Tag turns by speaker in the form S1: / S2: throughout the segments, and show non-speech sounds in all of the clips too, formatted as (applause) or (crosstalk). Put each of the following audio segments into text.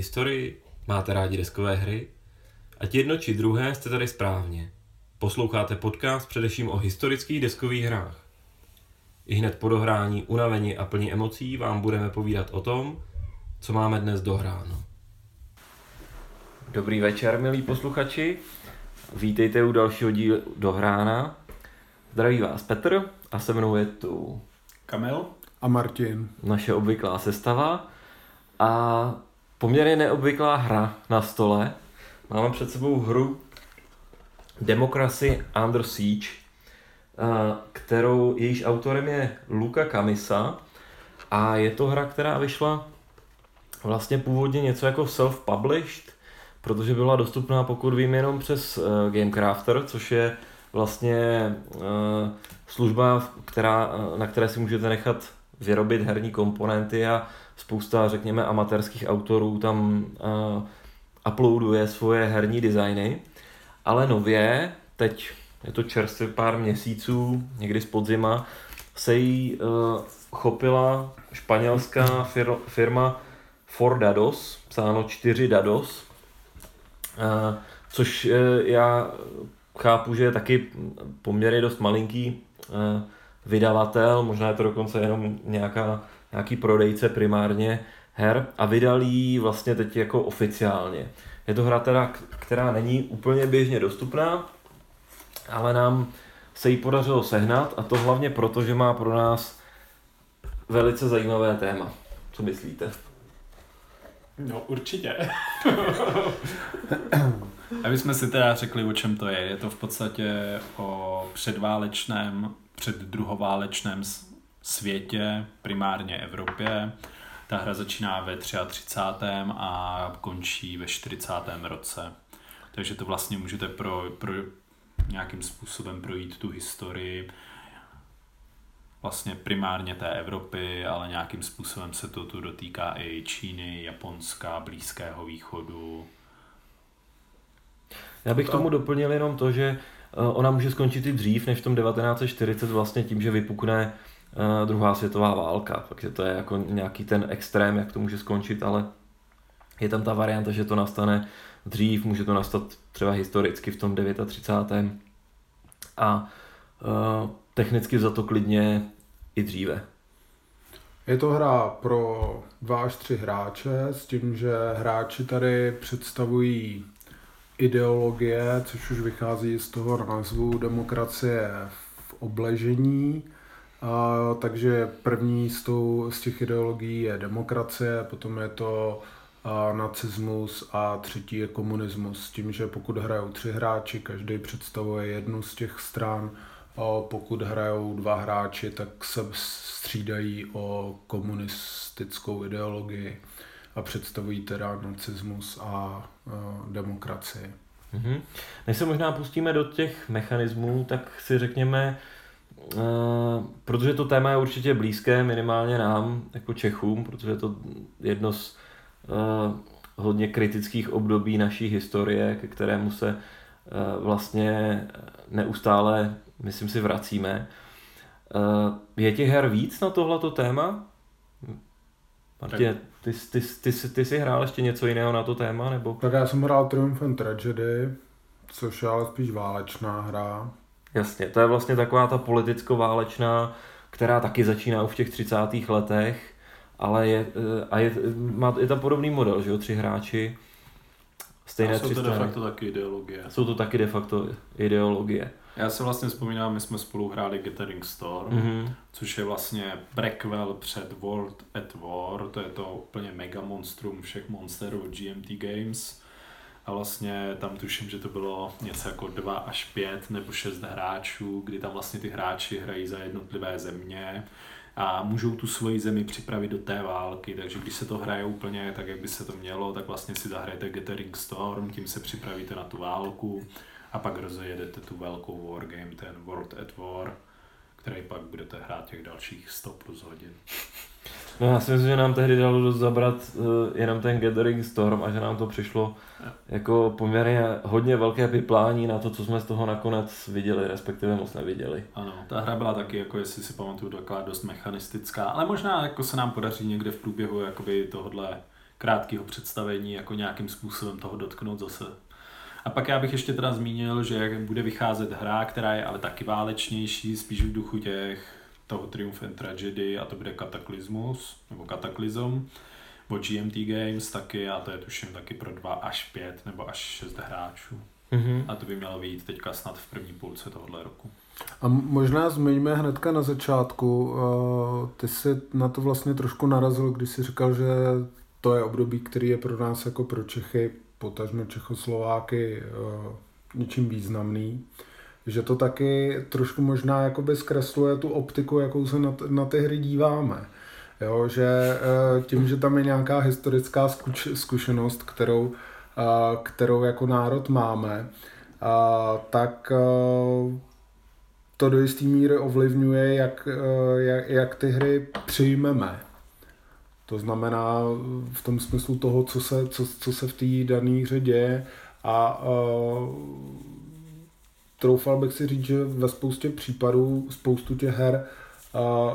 S1: Máte rádi historii? Máte rádi deskové hry? Ať jedno či druhé jste tady správně. Posloucháte podcast především o historických deskových hrách. I hned po dohrání, unavení a plní emocí vám budeme povídat o tom, co máme dnes dohráno. Dobrý večer, milí posluchači. Vítejte u dalšího dílu Dohrána. Zdraví vás Petr a se mnou je tu
S2: Kamil
S3: a Martin.
S1: Naše obvyklá sestava a poměrně neobvyklá hra na stole. Máme před sebou hru Democracy Under Siege, kterou jejíž autorem je Luca Kamisa a je to hra, která vyšla vlastně původně něco jako self-published, protože byla dostupná, pokud vím, jenom přes uh, Gamecrafter, což je vlastně uh, služba, která, na které si můžete nechat vyrobit herní komponenty a spousta, řekněme, amatérských autorů tam uh, uploaduje svoje herní designy. Ale nově, teď je to čerstvě pár měsíců, někdy z podzima, se jí uh, chopila španělská fir- firma For Dados, psáno 4 Dados, uh, což uh, já chápu, že je taky poměrně dost malinký uh, vydavatel, možná je to dokonce jenom nějaká, nějaký prodejce primárně her a vydal ji vlastně teď jako oficiálně. Je to hra teda, která není úplně běžně dostupná, ale nám se jí podařilo sehnat a to hlavně proto, že má pro nás velice zajímavé téma. Co myslíte?
S2: No určitě. (laughs) Aby jsme si teda řekli, o čem to je. Je to v podstatě o předválečném před druhoválečném světě, primárně Evropě. Ta hra začíná ve 33. a končí ve 40. roce. Takže to vlastně můžete pro, pro nějakým způsobem projít tu historii vlastně primárně té Evropy, ale nějakým způsobem se to tu dotýká i Číny, Japonska, Blízkého východu.
S1: Já bych tomu doplnil jenom to, že Eh, ona může skončit i dřív než v tom 1940 vlastně tím, že vypukne eh, druhá světová válka. Takže to je jako nějaký ten extrém, jak to může skončit, ale je tam ta varianta, že to nastane dřív, může to nastat třeba historicky v tom 39. A uh, technicky za to klidně i dříve.
S3: Je to hra pro dva až tři hráče s tím, že hráči tady představují ideologie, což už vychází z toho názvu demokracie v obležení. A, takže první z, tou, z těch ideologií je demokracie, potom je to a, nacismus a třetí je komunismus. S tím, že pokud hrajou tři hráči, každý představuje jednu z těch stran, a pokud hrajou dva hráči, tak se střídají o komunistickou ideologii a představují teda nacismus a uh, demokracii.
S1: Mm-hmm. Než se možná pustíme do těch mechanismů, tak si řekněme, uh, protože to téma je určitě blízké minimálně nám, jako Čechům, protože je to jedno z uh, hodně kritických období naší historie, ke kterému se uh, vlastně neustále, myslím si, vracíme. Uh, je těch her víc na tohleto téma? Martě, ty, ty, ty, ty, ty jsi hrál ještě něco jiného na to téma? Nebo?
S3: Tak já jsem hrál Triumph and Tragedy, což je ale spíš válečná hra.
S1: Jasně, to je vlastně taková ta politicko-válečná, která taky začíná už v těch 30. letech, ale je, eh, a je, má, je tam podobný model, že jo, tři hráči,
S2: stejné a jsou to de facto taky ideologie.
S1: Jsou to taky de facto ideologie.
S2: Já se vlastně vzpomínám, my jsme spolu hráli Gathering Storm, mm-hmm. což je vlastně prequel před World at War, to je to úplně mega monstrum všech monsterů GMT Games. A vlastně tam tuším, že to bylo něco jako 2 až 5 nebo 6 hráčů, kdy tam vlastně ty hráči hrají za jednotlivé země a můžou tu svoji zemi připravit do té války, takže když se to hraje úplně tak, jak by se to mělo, tak vlastně si zahrajete Gathering Storm, tím se připravíte na tu válku a pak rozjedete tu velkou wargame, ten World at War, který pak budete hrát těch dalších 100 plus hodin.
S1: No já si myslím, že nám tehdy dalo dost zabrat uh, jenom ten Gathering Storm a že nám to přišlo ja. jako poměrně hodně velké piplání na to, co jsme z toho nakonec viděli, respektive moc neviděli.
S2: Ano, ta hra byla taky, jako jestli si pamatuju, taková dost mechanistická, ale možná jako se nám podaří někde v průběhu jakoby tohle krátkého představení jako nějakým způsobem toho dotknout zase. A pak já bych ještě teda zmínil, že bude vycházet hra, která je ale taky válečnější, spíš v duchu těch toho Triumph and Tragedy a to bude Kataklizmus, nebo Kataklizm od GMT Games taky a to je tuším taky pro 2 až 5 nebo až 6 hráčů. Mm-hmm. A to by mělo vyjít teďka snad v první půlce tohohle roku.
S3: A možná zmiňme hnedka na začátku, ty jsi na to vlastně trošku narazil, když jsi říkal, že to je období, který je pro nás jako pro Čechy, potažmo Čechoslováky, něčím významný. Že to taky trošku možná jakoby zkresluje tu optiku, jakou se na, na ty hry díváme. Jo, že tím, že tam je nějaká historická zkuš, zkušenost, kterou, kterou jako národ máme, tak to do jisté míry ovlivňuje, jak, eh, jak, jak ty hry přijmeme. To znamená v tom smyslu toho, co se, co, co se v té dané hře děje a troufal bych si říct, že ve spoustě případů spoustu těch her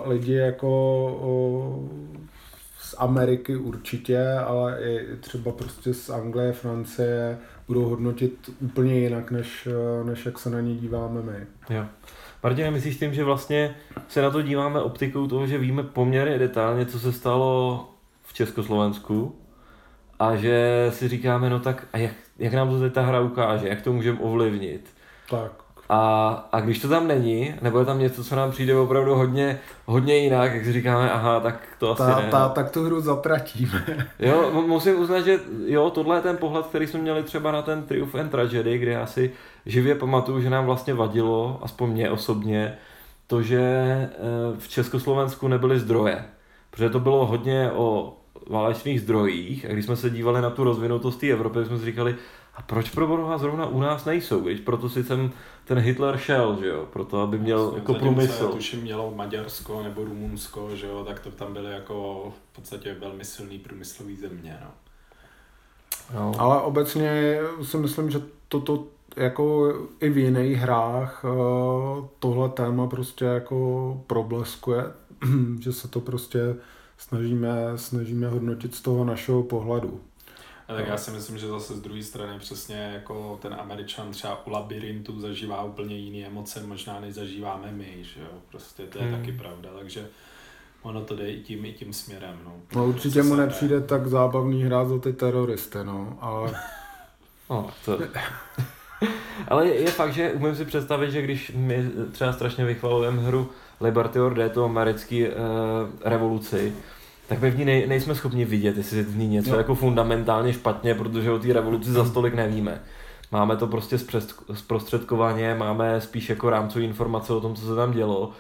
S3: lidi jako z Ameriky určitě, ale i třeba prostě z Anglie, Francie budou hodnotit úplně jinak, než, než jak se na ně díváme my.
S1: Jo. Martina, myslíš tím, že vlastně se na to díváme optikou toho, že víme poměrně detailně, co se stalo v Československu a že si říkáme, no tak a jak, jak nám to ta hra ukáže, jak to můžeme ovlivnit.
S3: Tak.
S1: A, a když to tam není, nebo je tam něco, co nám přijde opravdu hodně, hodně jinak, jak si říkáme, aha, tak to asi
S3: ta,
S1: ne.
S3: Ta, no. tak tu hru zatratíme. (laughs)
S1: jo, musím uznat, že jo, tohle je ten pohled, který jsme měli třeba na ten Triumph and Tragedy, kde já si živě pamatuju, že nám vlastně vadilo, aspoň mě osobně, to, že eh, v Československu nebyly zdroje. Protože to bylo hodně o válečných zdrojích a když jsme se dívali na tu rozvinutost té Evropy, jsme si říkali, a proč pro boha zrovna u nás nejsou, víš? Proto si sem ten Hitler šel, že jo? Proto, aby měl vlastně, jako průmysl.
S2: tuším mělo Maďarsko nebo Rumunsko, že jo? Tak to tam byly jako v podstatě velmi silný průmyslový země, no.
S3: No. Ale obecně si myslím, že toto jako i v jiných hrách eh, tohle téma prostě jako probleskuje, (clears throat) že se to prostě snažíme, snažíme hodnotit z toho našeho pohledu.
S2: A tak já si myslím, že zase z druhé strany přesně jako ten Američan třeba u labirintu zažívá úplně jiné emoce, možná než zažíváme my, že jo, prostě to je hmm. taky pravda, takže ono to jde i tím, i tím směrem, no.
S3: No určitě mu nepřijde tak zábavný hrát za ty teroristy, no, ale... (laughs)
S1: no, to... (laughs) ale je fakt, že umím si představit, že když my třeba strašně vychvalujeme hru Liberty or Dead, tu americký uh, revoluci, tak my v ní nej, nejsme schopni vidět, jestli je v ní něco no. jako fundamentálně špatně, protože o té revoluci za stolik nevíme. Máme to prostě zprostředkovaně, máme spíš jako rámcové informace o tom, co se tam dělo.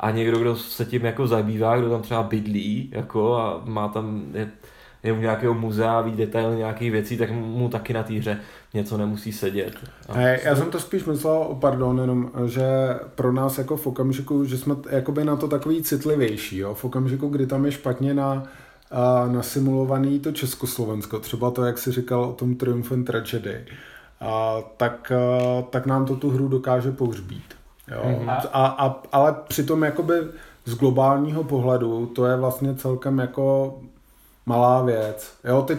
S1: A někdo, kdo se tím jako zabývá, kdo tam třeba bydlí, jako a má tam, je, je u nějakého muzea, ví detail nějakých věcí, tak mu taky na té hře něco nemusí sedět.
S3: A Hey, já jsem to spíš myslel, pardon, jenom, že pro nás jako v okamžiku, že jsme jakoby na to takový citlivější, jo? v okamžiku, kdy tam je špatně na, na simulovaný to Československo, třeba to, jak jsi říkal o tom Triumph and Tragedy, a, tak, a, tak nám to tu hru dokáže pohřbít. Jo? Mm-hmm. A, a, ale přitom jakoby z globálního pohledu to je vlastně celkem jako malá věc. Jo, teď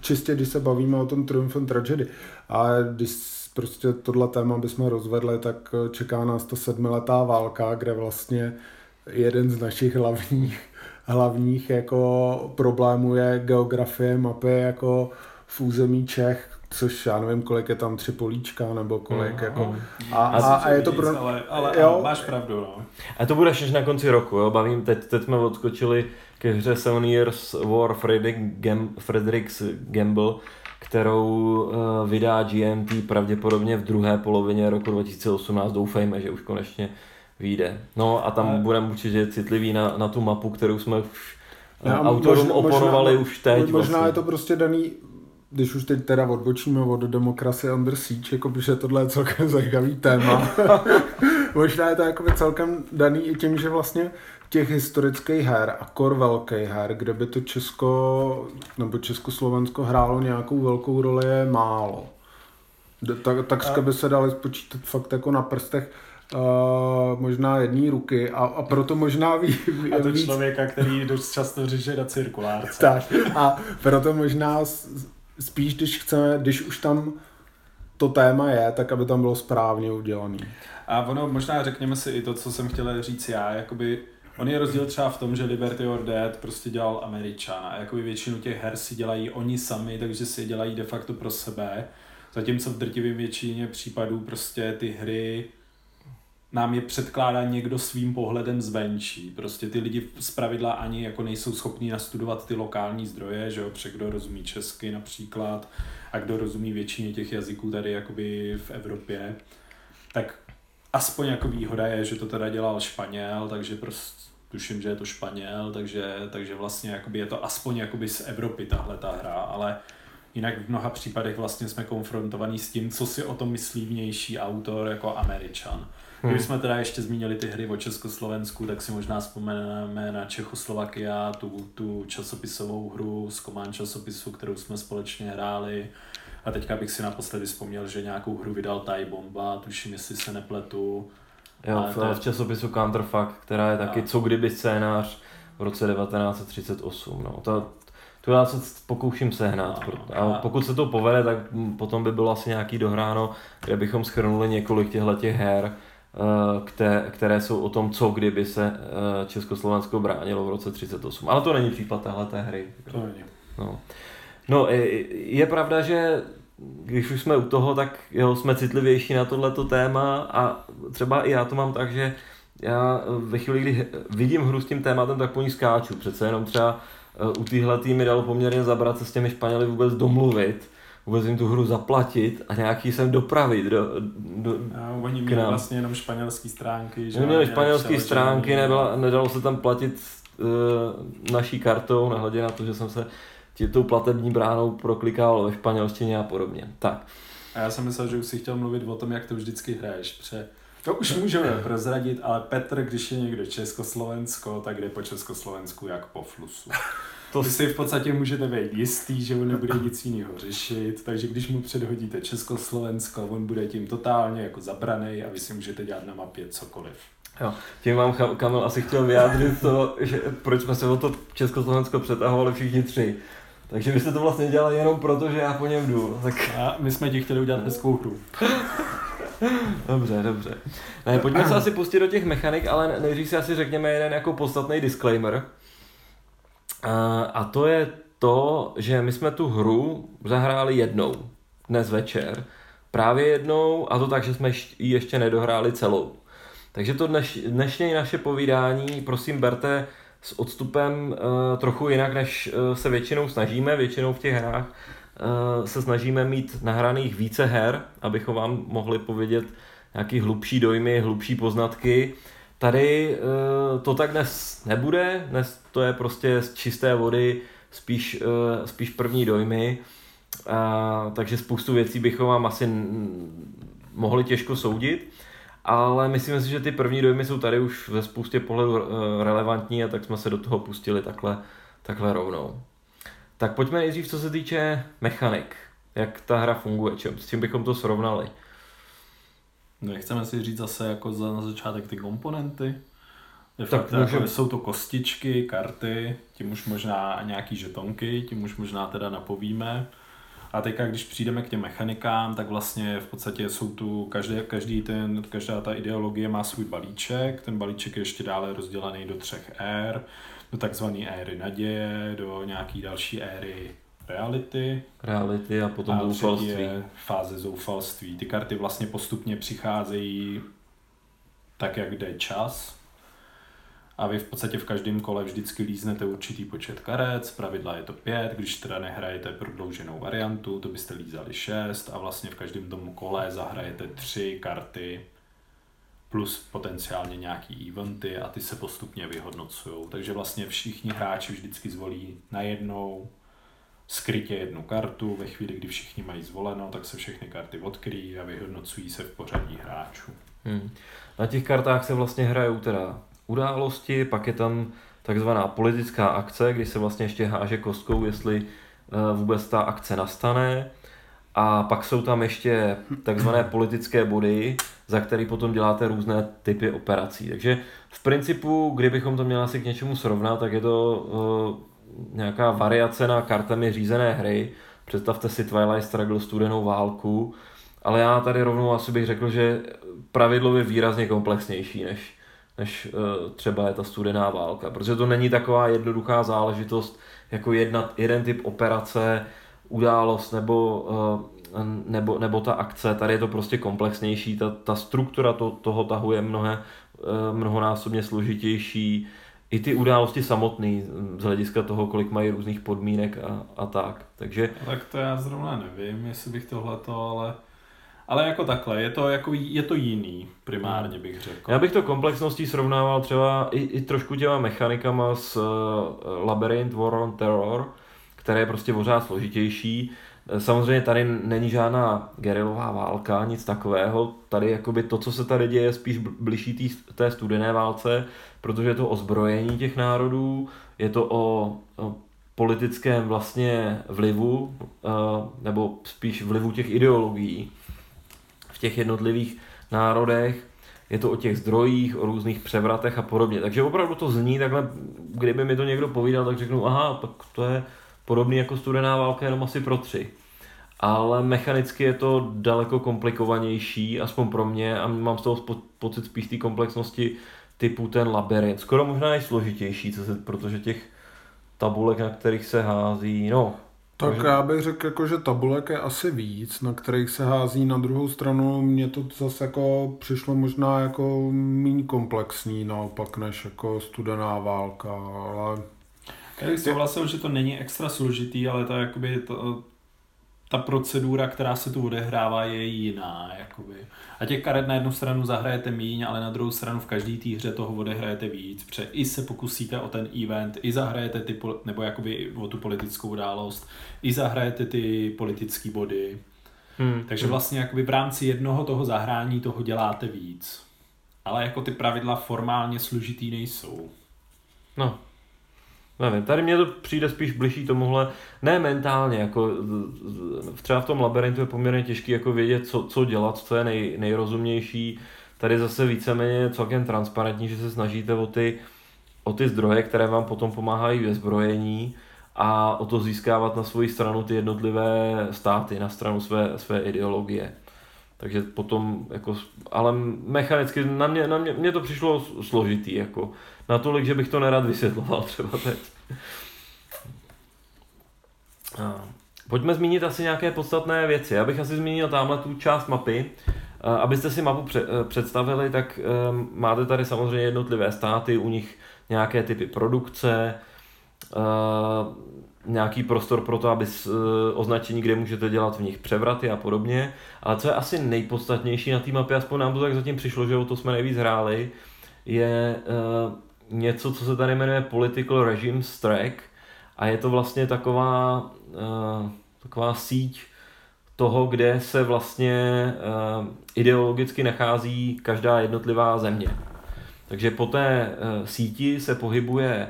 S3: čistě, když se bavíme o tom Triumph and Tragedy, a když prostě tohle téma bychom rozvedli, tak čeká nás ta sedmiletá válka, kde vlastně jeden z našich hlavních, hlavních jako problémů je geografie mapy jako v území Čech, což já nevím, kolik je tam tři políčka, nebo kolik, mm, jako. Mm.
S2: A, a, a, je to pro... Ale, ale jo. máš pravdu, no.
S1: A to bude až na konci roku, jo, bavím, teď, teď jsme odskočili ke hře Seven Years War Frederick Gam, Fredericks Gamble, kterou uh, vydá GMT pravděpodobně v druhé polovině roku 2018. Doufejme, že už konečně vyjde. No a tam Ale... budeme určitě citlivý na, na tu mapu, kterou jsme už uh, autorům možná, oponovali už teď.
S3: Možná vlastně. je to prostě daný když už teď teda odbočíme od demokracie under siege, jako protože tohle je celkem (laughs) zajímavý téma. (laughs) Možná je to jako celkem daný i tím, že vlastně těch historických her a kor velkých her, kde by to Česko nebo Československo hrálo nějakou velkou roli, je málo. Tak, takřka by se dali spočítat fakt jako na prstech uh, možná jedné ruky a, a proto možná ví, ví
S2: A to víc... člověka, který dost často řeže na cirkulárce. (laughs)
S3: tak a proto možná spíš, když chceme, když už tam to téma je, tak aby tam bylo správně udělané.
S2: A ono, možná řekněme si i to, co jsem chtěl říct já, jakoby On je rozdíl třeba v tom, že Liberty or Dead prostě dělal Američan a jakoby většinu těch her si dělají oni sami, takže si je dělají de facto pro sebe. Zatímco v drtivém většině případů prostě ty hry nám je předkládá někdo svým pohledem zvenčí. Prostě ty lidi z pravidla ani jako nejsou schopní nastudovat ty lokální zdroje, že jo, kdo rozumí česky například a kdo rozumí většině těch jazyků tady jakoby v Evropě, tak aspoň jako výhoda je, že to teda dělal Španěl, takže prostě tuším, že je to Španěl, takže, takže vlastně jakoby je to aspoň jakoby z Evropy tahle ta hra, ale jinak v mnoha případech vlastně jsme konfrontovaní s tím, co si o tom myslí vnější autor jako Američan. Hmm. Když jsme teda ještě zmínili ty hry o Československu, tak si možná vzpomeneme na Čechoslovakia, tu, tu časopisovou hru z Komán časopisu, kterou jsme společně hráli. A teďka bych si naposledy vzpomněl, že nějakou hru vydal Tai Bomba, tuším, jestli se nepletu.
S1: Jo, v, to... v časopisu Counterfuck, která je taky a... co kdyby scénář v roce 1938. No. To, to já se pokouším sehnat. A, a pokud se to povede, tak potom by bylo asi nějaký dohráno, kde bychom schrnuli několik těchto těch her, eh, které, které jsou o tom, co kdyby se eh, Československo bránilo v roce 38. Ale to není případ téhle hry.
S2: To není.
S1: No. no, je pravda, že když už jsme u toho, tak jo, jsme citlivější na tohleto téma a třeba i já to mám tak, že já ve chvíli, kdy vidím hru s tím tématem, tak po ní skáču. Přece jenom třeba eh, u téhle mi dalo poměrně zabrat se s těmi Španěli vůbec domluvit, vůbec jim tu hru zaplatit a nějaký sem dopravit do, do
S2: a oni měli vlastně jenom španělské stránky.
S1: Že měli španělské stránky, nebyla, nedalo se tam platit uh, naší kartou, nehledě na to, že jsem se tou platební bránou proklikával ve španělštině a podobně. Tak.
S2: A já jsem myslel, že už si chtěl mluvit o tom, jak to vždycky hraješ. Pře... To už můžeme prozradit, ale Petr, když je někde Československo, tak jde po Československu jak po flusu. To si v podstatě můžete být jistý, že on nebude nic jiného řešit, takže když mu předhodíte Československo, on bude tím totálně jako zabraný a vy si můžete dělat na mapě cokoliv.
S1: Jo, tím vám Kamil asi chtěl vyjádřit to, že proč jsme se o to Československo přetahovali všichni tři. Takže vy jste to vlastně dělali jenom proto, že já po něm jdu. Tak...
S2: A my jsme ti chtěli udělat hezkou hru. (laughs)
S1: dobře, dobře. Ne, pojďme se asi pustit do těch mechanik, ale nejdřív si asi řekněme jeden jako podstatný disclaimer. A, a to je to, že my jsme tu hru zahráli jednou, dnes večer. Právě jednou, a to tak, že jsme ji ještě nedohráli celou. Takže to dneš, dnešní naše povídání, prosím, berte s odstupem uh, trochu jinak, než uh, se většinou snažíme. Většinou v těch hrách uh, se snažíme mít nahraných více her, abychom vám mohli povědět nějaký hlubší dojmy, hlubší poznatky. Tady to tak dnes nebude, dnes to je prostě z čisté vody, spíš, spíš první dojmy. Takže spoustu věcí bychom vám asi mohli těžko soudit ale myslím si, že ty první dojmy jsou tady už ve spoustě pohledu eh, relevantní a tak jsme se do toho pustili takhle, takhle rovnou. Tak pojďme nejdřív, co se týče mechanik. Jak ta hra funguje, čím, s čím bychom to srovnali.
S2: No, chceme si říct zase jako za, na začátek ty komponenty. De tak můžeme... jako jsou to kostičky, karty, tím už možná nějaký žetonky, tím už možná teda napovíme. A teďka, když přijdeme k těm mechanikám, tak vlastně v podstatě jsou tu, každý, každý ten, každá ta ideologie má svůj balíček, ten balíček je ještě dále rozdělený do třech ér, do takzvané éry naděje, do nějaký další éry reality.
S1: Reality a potom a zoufalství.
S2: Je fáze zoufalství. Ty karty vlastně postupně přicházejí tak, jak jde čas a vy v podstatě v každém kole vždycky líznete určitý počet karet, z pravidla je to pět, když teda nehrajete prodlouženou variantu, to byste lízali šest a vlastně v každém tomu kole zahrajete tři karty plus potenciálně nějaký eventy a ty se postupně vyhodnocují. Takže vlastně všichni hráči vždycky zvolí najednou skrytě jednu kartu, ve chvíli, kdy všichni mají zvoleno, tak se všechny karty odkryjí a vyhodnocují se v pořadí hráčů. Hmm.
S1: Na těch kartách se vlastně hrajou teda události, pak je tam takzvaná politická akce, kdy se vlastně ještě háže kostkou, jestli eh, vůbec ta akce nastane. a pak jsou tam ještě takzvané politické body, za který potom děláte různé typy operací. Takže v principu, kdybychom to měli asi k něčemu srovnat, tak je to uh, nějaká variace na kartami řízené hry. Představte si Twilight Struggle, studenou válku, ale já tady rovnou asi bych řekl, že pravidlo je výrazně komplexnější než, než uh, třeba je ta studená válka, protože to není taková jednoduchá záležitost, jako jedna, jeden typ operace, událost nebo, uh, nebo, nebo ta akce, tady je to prostě komplexnější, ta, ta struktura to, toho tahu je mnohe, uh, mnohonásobně složitější, i ty události samotné z hlediska toho, kolik mají různých podmínek a, a tak. Takže...
S2: Tak to já zrovna nevím, jestli bych tohleto, ale ale jako takhle, je to, jako, je to jiný, primárně bych řekl.
S1: Já bych to komplexností srovnával třeba i, i trošku těma mechanikama s uh, Labyrinth War on Terror, které je prostě pořád složitější. Samozřejmě tady není žádná gerilová válka, nic takového. Tady jakoby to, co se tady děje, je spíš bližší tý, té studené válce, protože je to o zbrojení těch národů, je to o, o politickém vlastně vlivu, uh, nebo spíš vlivu těch ideologií těch jednotlivých národech, je to o těch zdrojích, o různých převratech a podobně. Takže opravdu to zní takhle, kdyby mi to někdo povídal, tak řeknu, aha, tak to je podobný jako studená válka, jenom asi pro tři. Ale mechanicky je to daleko komplikovanější, aspoň pro mě, a mám z toho pocit spíš té komplexnosti typu ten labirint. Skoro možná i složitější, protože těch tabulek, na kterých se hází, no,
S3: tak Takže... já bych řekl, jako, že tabulek je asi víc, na kterých se hází. Na druhou stranu mně to zase jako přišlo možná jako méně komplexní naopak, než jako studená válka, ale...
S2: Já bych souhlasil, že to není extra složitý, ale to jakoby to, ta procedura, která se tu odehrává, je jiná. Jakoby. A těch karet na jednu stranu zahrajete míň, ale na druhou stranu v každé té hře toho odehrajete víc, protože i se pokusíte o ten event, i zahrajete ty, nebo jakoby o tu politickou událost, i zahrajete ty politické body. Hmm. Takže hmm. vlastně jakoby v rámci jednoho toho zahrání toho děláte víc. Ale jako ty pravidla formálně složitý nejsou.
S1: No, Nevím, tady mě to přijde spíš bližší tomuhle, ne mentálně, jako třeba v tom labirintu je poměrně těžké jako vědět, co, co dělat, co je nej, nejrozumnější. Tady zase víceméně celkem transparentní, že se snažíte o ty, o ty zdroje, které vám potom pomáhají ve zbrojení a o to získávat na svoji stranu ty jednotlivé státy, na stranu své, své ideologie. Takže potom, jako, ale mechanicky na mě, na mě, mě to přišlo složitý, jako natolik, že bych to nerad vysvětloval třeba teď. Pojďme zmínit asi nějaké podstatné věci. Já bych asi zmínil tamhle tu část mapy. Abyste si mapu představili, tak máte tady samozřejmě jednotlivé státy, u nich nějaké typy produkce, nějaký prostor pro to, aby s, označení, kde můžete dělat v nich převraty a podobně. Ale co je asi nejpodstatnější na té mapě, aspoň nám to tak zatím přišlo, že o to jsme nejvíc hráli, je něco, co se tady jmenuje Political Regime Track a je to vlastně taková, uh, taková síť toho, kde se vlastně uh, ideologicky nachází každá jednotlivá země. Takže po té síti se pohybuje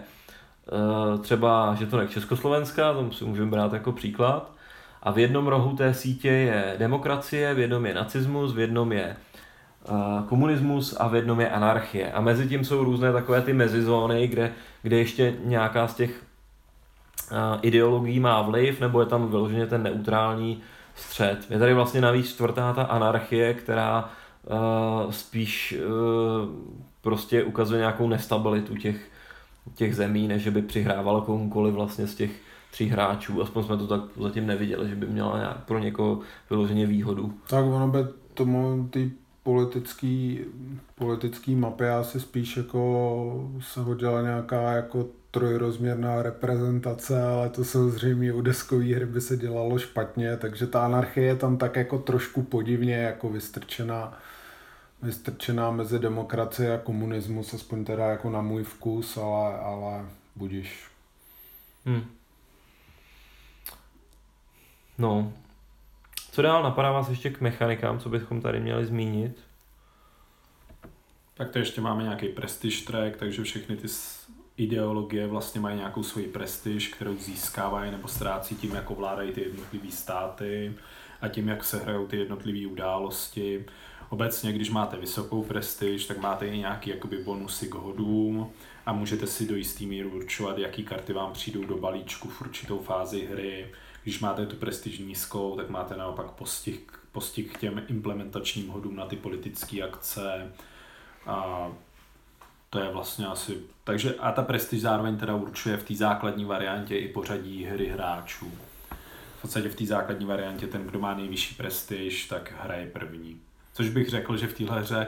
S1: třeba žetonek Československa, to si můžeme brát jako příklad, a v jednom rohu té sítě je demokracie, v jednom je nacismus, v jednom je komunismus a v jednom je anarchie. A mezi tím jsou různé takové ty mezizóny, kde, kde ještě nějaká z těch ideologií má vliv, nebo je tam vyloženě ten neutrální střed. Je tady vlastně navíc čtvrtá ta anarchie, která spíš prostě ukazuje nějakou nestabilitu těch, těch zemí, než by přihrávalo komukoliv vlastně z těch tří hráčů. Aspoň jsme to tak zatím neviděli, že by měla nějak pro někoho vyloženě výhodu.
S3: Tak ono by tomu ty politický, politický mapy asi spíš jako se hodila nějaká jako trojrozměrná reprezentace, ale to jsou zřejmě u deskové hry by se dělalo špatně, takže ta anarchie je tam tak jako trošku podivně jako vystrčená, vystrčená mezi demokracie a komunismus, aspoň teda jako na můj vkus, ale, ale budiš. Hmm.
S1: No, co dál napadá vás ještě k mechanikám, co bychom tady měli zmínit?
S2: Tak to ještě máme nějaký prestige track, takže všechny ty ideologie vlastně mají nějakou svoji prestiž, kterou získávají nebo ztrácí tím, jako vládají ty jednotlivé státy a tím, jak se hrajou ty jednotlivé události. Obecně, když máte vysokou prestiž, tak máte i nějaký jakoby bonusy k hodům a můžete si do jistý míry určovat, jaký karty vám přijdou do balíčku v určitou fázi hry. Když máte tu prestiž nízkou, tak máte naopak postih, postih k těm implementačním hodům na ty politické akce. A to je vlastně asi... Takže a ta prestiž zároveň teda určuje v té základní variantě i pořadí hry hráčů. V podstatě v té základní variantě ten, kdo má nejvyšší prestiž, tak hraje první. Což bych řekl, že v téhle hře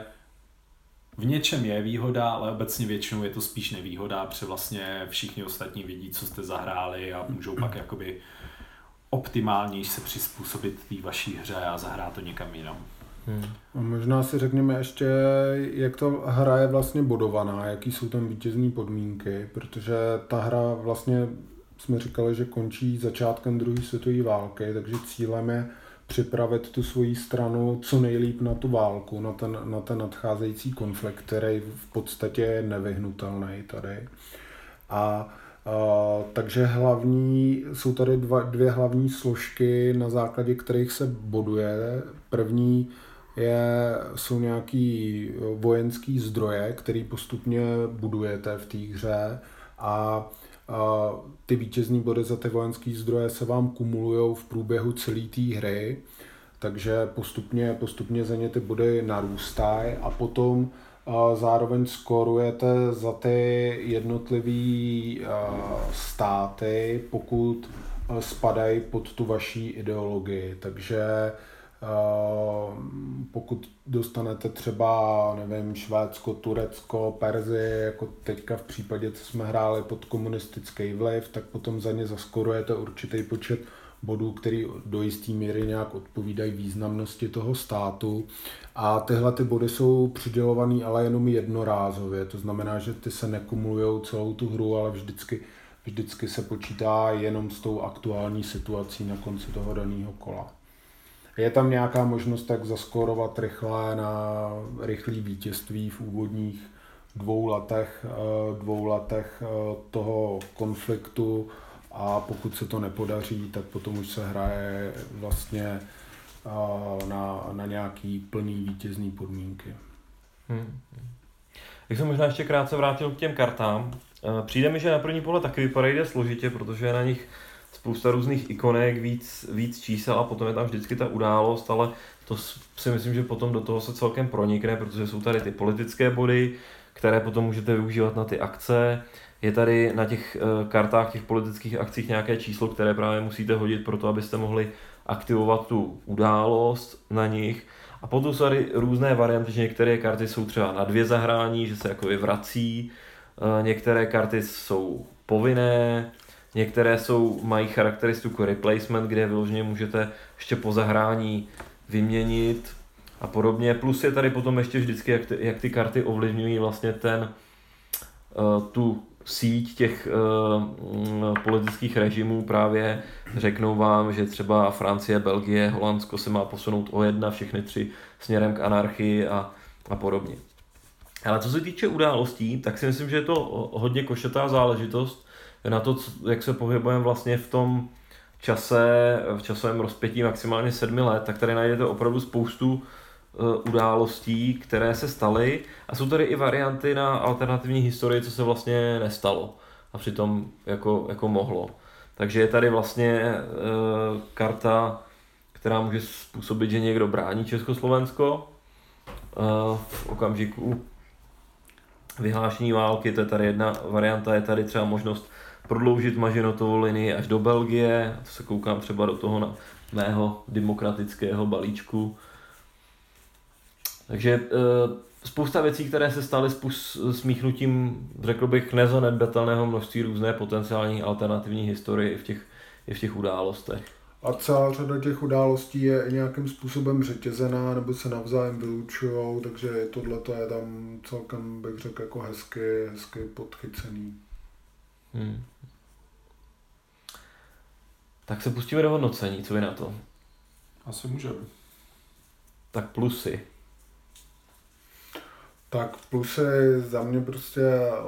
S2: v něčem je výhoda, ale obecně většinou je to spíš nevýhoda, protože vlastně všichni ostatní vidí, co jste zahráli a můžou pak jakoby optimálněji se přizpůsobit té vaší hře a zahrát to někam jinam.
S3: Hmm. A možná si řekněme ještě, jak ta hra je vlastně bodovaná, jaký jsou tam vítězní podmínky, protože ta hra vlastně jsme říkali, že končí začátkem druhé světové války, takže cílem je připravit tu svoji stranu co nejlíp na tu válku, na ten, na ten nadcházející konflikt, který v podstatě je nevyhnutelný tady. A Uh, takže hlavní, jsou tady dva, dvě hlavní složky, na základě kterých se boduje. První je, jsou nějaký vojenský zdroje, který postupně budujete v té hře a ty vítězní body za ty vojenské zdroje se vám kumulují v průběhu celé té hry, takže postupně, postupně za ně ty body narůstají a potom zároveň skorujete za ty jednotlivé státy, pokud spadají pod tu vaší ideologii. Takže pokud dostanete třeba, nevím, Švédsko, Turecko, Perzi, jako teďka v případě, co jsme hráli pod komunistický vliv, tak potom za ně zaskorujete určitý počet bodů, který do jisté míry nějak odpovídají významnosti toho státu. A tyhle ty body jsou přidělované ale jenom jednorázově, to znamená, že ty se nekumulují celou tu hru, ale vždycky, vždycky se počítá jenom s tou aktuální situací na konci toho daného kola. Je tam nějaká možnost tak zaskorovat rychle na rychlý vítězství v úvodních dvou letech, eh, dvou letech eh, toho konfliktu a pokud se to nepodaří, tak potom už se hraje vlastně eh, na, na nějaký plný vítězný podmínky.
S1: Hmm. Jak jsem možná ještě krátce vrátil k těm kartám, přijde mi, že na první pohled taky vypadají složitě, protože na nich spousta různých ikonek, víc, víc čísel a potom je tam vždycky ta událost, ale to si myslím, že potom do toho se celkem pronikne, protože jsou tady ty politické body, které potom můžete využívat na ty akce. Je tady na těch uh, kartách, těch politických akcích nějaké číslo, které právě musíte hodit pro to, abyste mohli aktivovat tu událost na nich. A potom jsou tady různé varianty, že některé karty jsou třeba na dvě zahrání, že se jako vrací, uh, některé karty jsou povinné, Některé jsou, mají charakteristiku replacement, kde vyloženě můžete ještě po zahrání vyměnit a podobně. Plus je tady potom ještě vždycky, jak ty, jak ty karty ovlivňují vlastně ten, uh, tu síť těch uh, politických režimů právě řeknou vám, že třeba Francie, Belgie, Holandsko se má posunout o jedna, všechny tři směrem k anarchii a, a podobně. Ale co se týče událostí, tak si myslím, že je to hodně košetá záležitost, na to, jak se pohybujeme vlastně v tom čase, v časovém rozpětí maximálně sedmi let, tak tady najdete opravdu spoustu uh, událostí, které se staly a jsou tady i varianty na alternativní historii, co se vlastně nestalo a přitom jako, jako mohlo. Takže je tady vlastně uh, karta, která může způsobit, že někdo brání Československo uh, v okamžiku vyhlášení války, to je tady jedna varianta, je tady třeba možnost prodloužit Maženotovou linii až do Belgie, to se koukám třeba do toho na mého demokratického balíčku. Takže e, spousta věcí, které se staly smíchnutím, řekl bych, nezanedbatelného množství různé potenciální alternativní historie v těch, i v těch událostech.
S3: A celá řada těch událostí je nějakým způsobem řetězená nebo se navzájem vylučují, takže tohle je tam celkem, bych řekl, jako hezky, hezky podchycený. Hmm.
S1: Tak se pustíme do hodnocení, co vy na to?
S2: Asi můžeme.
S1: Tak plusy.
S3: Tak plus je za mě prostě,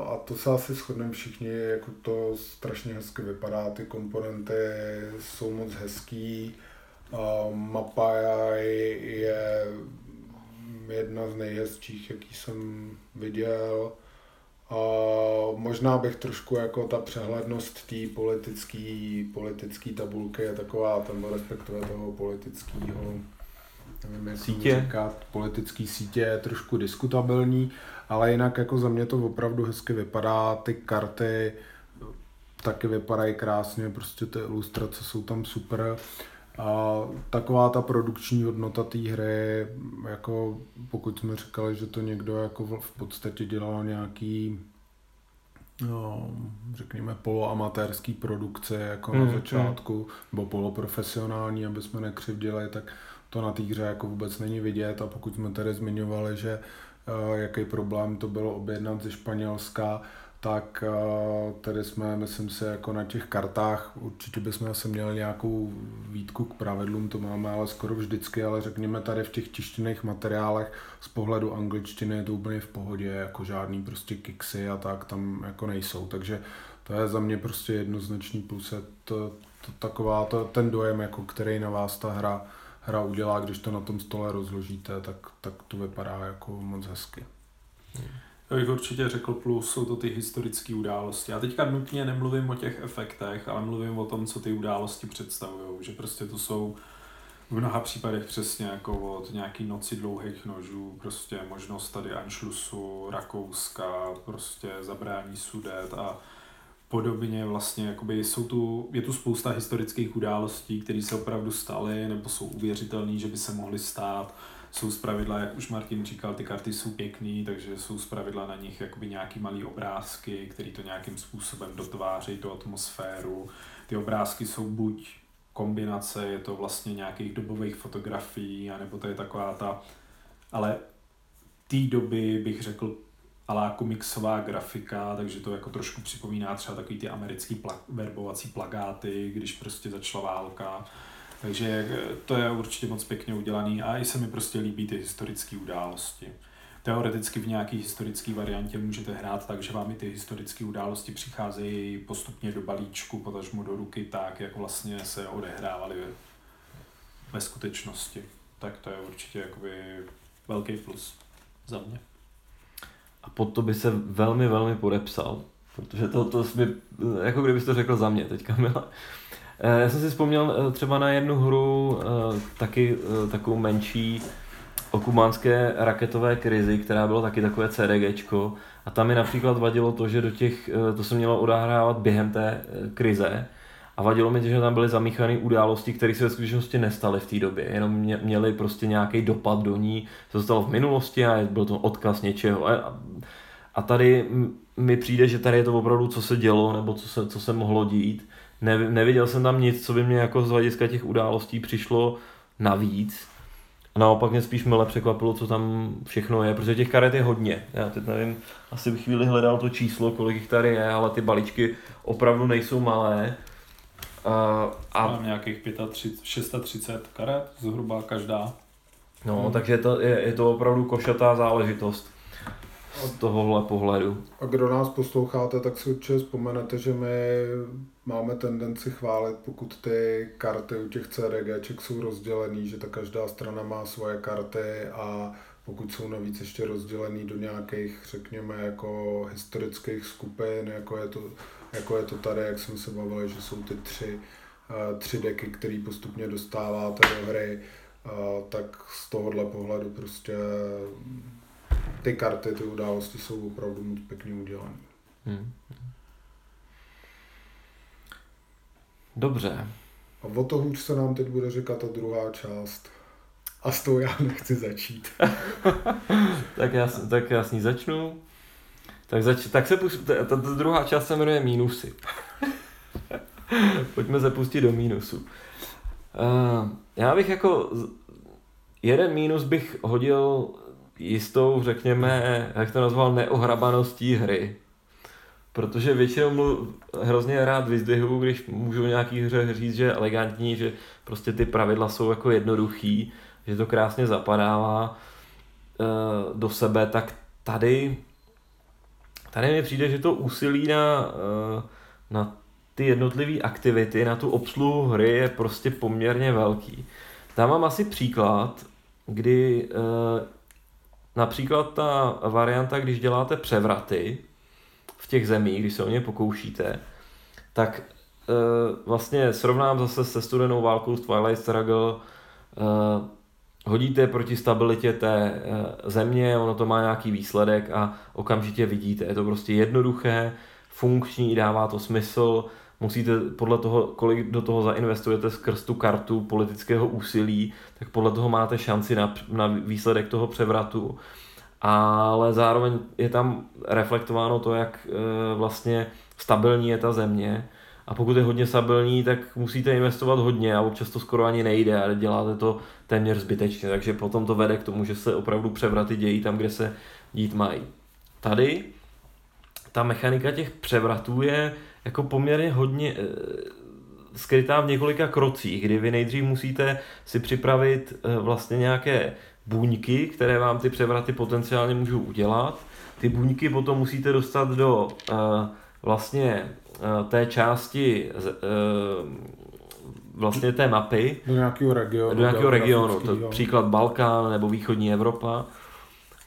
S3: a to se asi shodneme všichni, jako to strašně hezky vypadá, ty komponenty jsou moc hezký, mapa je jedna z nejhezčích, jaký jsem viděl. A možná bych trošku jako ta přehlednost té politické politický tabulky je taková, tam respektive toho politického nevím, jak sítě. říkat, politický sítě je trošku diskutabilní, ale jinak jako za mě to opravdu hezky vypadá, ty karty taky vypadají krásně, prostě ty ilustrace jsou tam super. A taková ta produkční hodnota té hry, jako pokud jsme říkali, že to někdo jako v podstatě dělal nějaký no, řekněme poloamatérský produkce jako mm, na hmm. začátku, mm. nebo poloprofesionální, aby jsme nekřivděli, tak to na té hře jako vůbec není vidět a pokud jsme tady zmiňovali, že uh, jaký problém to bylo objednat ze Španělska, tak uh, tady jsme, myslím si, jako na těch kartách, určitě bychom asi měli nějakou výtku k pravidlům, to máme ale skoro vždycky, ale řekněme tady v těch tištěných materiálech z pohledu angličtiny je to úplně v pohodě, jako žádný prostě kiksy a tak tam jako nejsou, takže to je za mě prostě jednoznačný plus, je to, to, taková, to, ten dojem, jako který na vás ta hra hra udělá, když to na tom stole rozložíte, tak, tak to vypadá jako moc hezky.
S2: Já bych určitě řekl plus, jsou to ty historické události. Já teďka nutně nemluvím o těch efektech, ale mluvím o tom, co ty události představují. Že prostě to jsou v mnoha případech přesně jako od nějaký noci dlouhých nožů, prostě možnost tady Anšlusu, Rakouska, prostě zabrání sudet a podobně vlastně, jakoby jsou tu, je tu spousta historických událostí, které se opravdu staly nebo jsou uvěřitelné, že by se mohly stát. Jsou zpravidla, jak už Martin říkal, ty karty jsou pěkný, takže jsou zpravidla na nich jakoby nějaký malý obrázky, které to nějakým způsobem dotvářejí tu atmosféru. Ty obrázky jsou buď kombinace, je to vlastně nějakých dobových fotografií, anebo to je taková ta, ale té doby bych řekl alá komiksová grafika, takže to jako trošku připomíná třeba takový ty americký pla- verbovací plagáty, když prostě začala válka. Takže eh, to je určitě moc pěkně udělaný a i se mi prostě líbí ty historické události. Teoreticky v nějaké historické variantě můžete hrát tak, že vám i ty historické události přicházejí postupně do balíčku, potažmo do ruky, tak jak vlastně se odehrávaly ve skutečnosti. Tak to je určitě jakoby velký plus za mě
S1: a pod to by se velmi, velmi podepsal, protože to, to by, jako kdybys to řekl za mě teďka, (laughs) Mila. Eh, já jsem si vzpomněl eh, třeba na jednu hru, eh, taky takovou menší, o kubánské raketové krizi, která byla taky takové CDGčko a tam mi například vadilo to, že do těch, to se mělo odehrávat během té krize a vadilo mi, že tam byly zamíchané události, které se ve skutečnosti nestaly v té době, jenom měly prostě nějaký dopad do ní, co se stalo v minulosti a byl to odkaz něčeho. A, a tady mi přijde, že tady je to opravdu, co se dělo, nebo co se, co se mohlo dít. Ne, neviděl jsem tam nic, co by mě jako z hlediska těch událostí přišlo navíc. A naopak mě spíš mile překvapilo, co tam všechno je, protože těch karet je hodně. Já teď nevím, asi bych chvíli hledal to číslo, kolik jich tady je, ale ty balíčky opravdu nejsou malé.
S2: Uh, a Mám nějakých 35, 630 karet, zhruba každá.
S1: No, hmm. takže to, je, je to opravdu košatá záležitost z tohohle pohledu.
S3: A kdo nás posloucháte, tak si určitě vzpomenete, že my máme tendenci chválit, pokud ty karty u těch CDGček jsou rozdělený, že ta každá strana má svoje karty a pokud jsou navíc ještě rozdělený do nějakých, řekněme, jako historických skupin, jako je to jako je to tady, jak jsme se bavili, že jsou ty tři, uh, tři deky, které postupně dostáváte do hry, uh, tak z tohohle pohledu prostě ty karty, ty události jsou opravdu moc pěkně udělané. Hmm.
S1: Dobře.
S3: A o to hůř se nám teď bude říkat ta druhá část. A s tou já nechci začít. (laughs)
S1: tak, já, tak já s ní začnu. Tak, zač- tak se pust- ta, ta, druhá část se jmenuje mínusy. (laughs) Pojďme se pustit do mínusu. Uh, já bych jako jeden mínus bych hodil jistou, řekněme, jak to nazval, neohrabaností hry. Protože většinou mluv, hrozně rád vyzdvihuju, když můžu nějaký hře říct, že je elegantní, že prostě ty pravidla jsou jako jednoduchý, že to krásně zapadává uh, do sebe, tak tady, tady mi přijde, že to úsilí na, uh, na ty jednotlivé aktivity, na tu obsluhu hry je prostě poměrně velký. Tam mám asi příklad, kdy uh, například ta varianta, když děláte převraty v těch zemích, když se o ně pokoušíte, tak uh, vlastně srovnám zase se studenou válkou z Twilight Struggle, uh, hodíte proti stabilitě té uh, země, ono to má nějaký výsledek a okamžitě vidíte. Je to prostě jednoduché, funkční, dává to smysl, musíte podle toho, kolik do toho zainvestujete skrz tu kartu politického úsilí, tak podle toho máte šanci na, na výsledek toho převratu. Ale zároveň je tam reflektováno to, jak e, vlastně stabilní je ta země. A pokud je hodně stabilní, tak musíte investovat hodně a občas to skoro ani nejde a děláte to téměř zbytečně. Takže potom to vede k tomu, že se opravdu převraty dějí tam, kde se dít mají. Tady ta mechanika těch převratů je jako poměrně hodně eh, skrytá v několika krocích, kdy vy nejdřív musíte si připravit eh, vlastně nějaké buňky, které vám ty převraty potenciálně můžou udělat. Ty buňky potom musíte dostat do uh, vlastně uh, té části uh, vlastně té mapy.
S3: Do nějakého regionu.
S1: Do nějakého regionu, to příklad Balkán nebo východní Evropa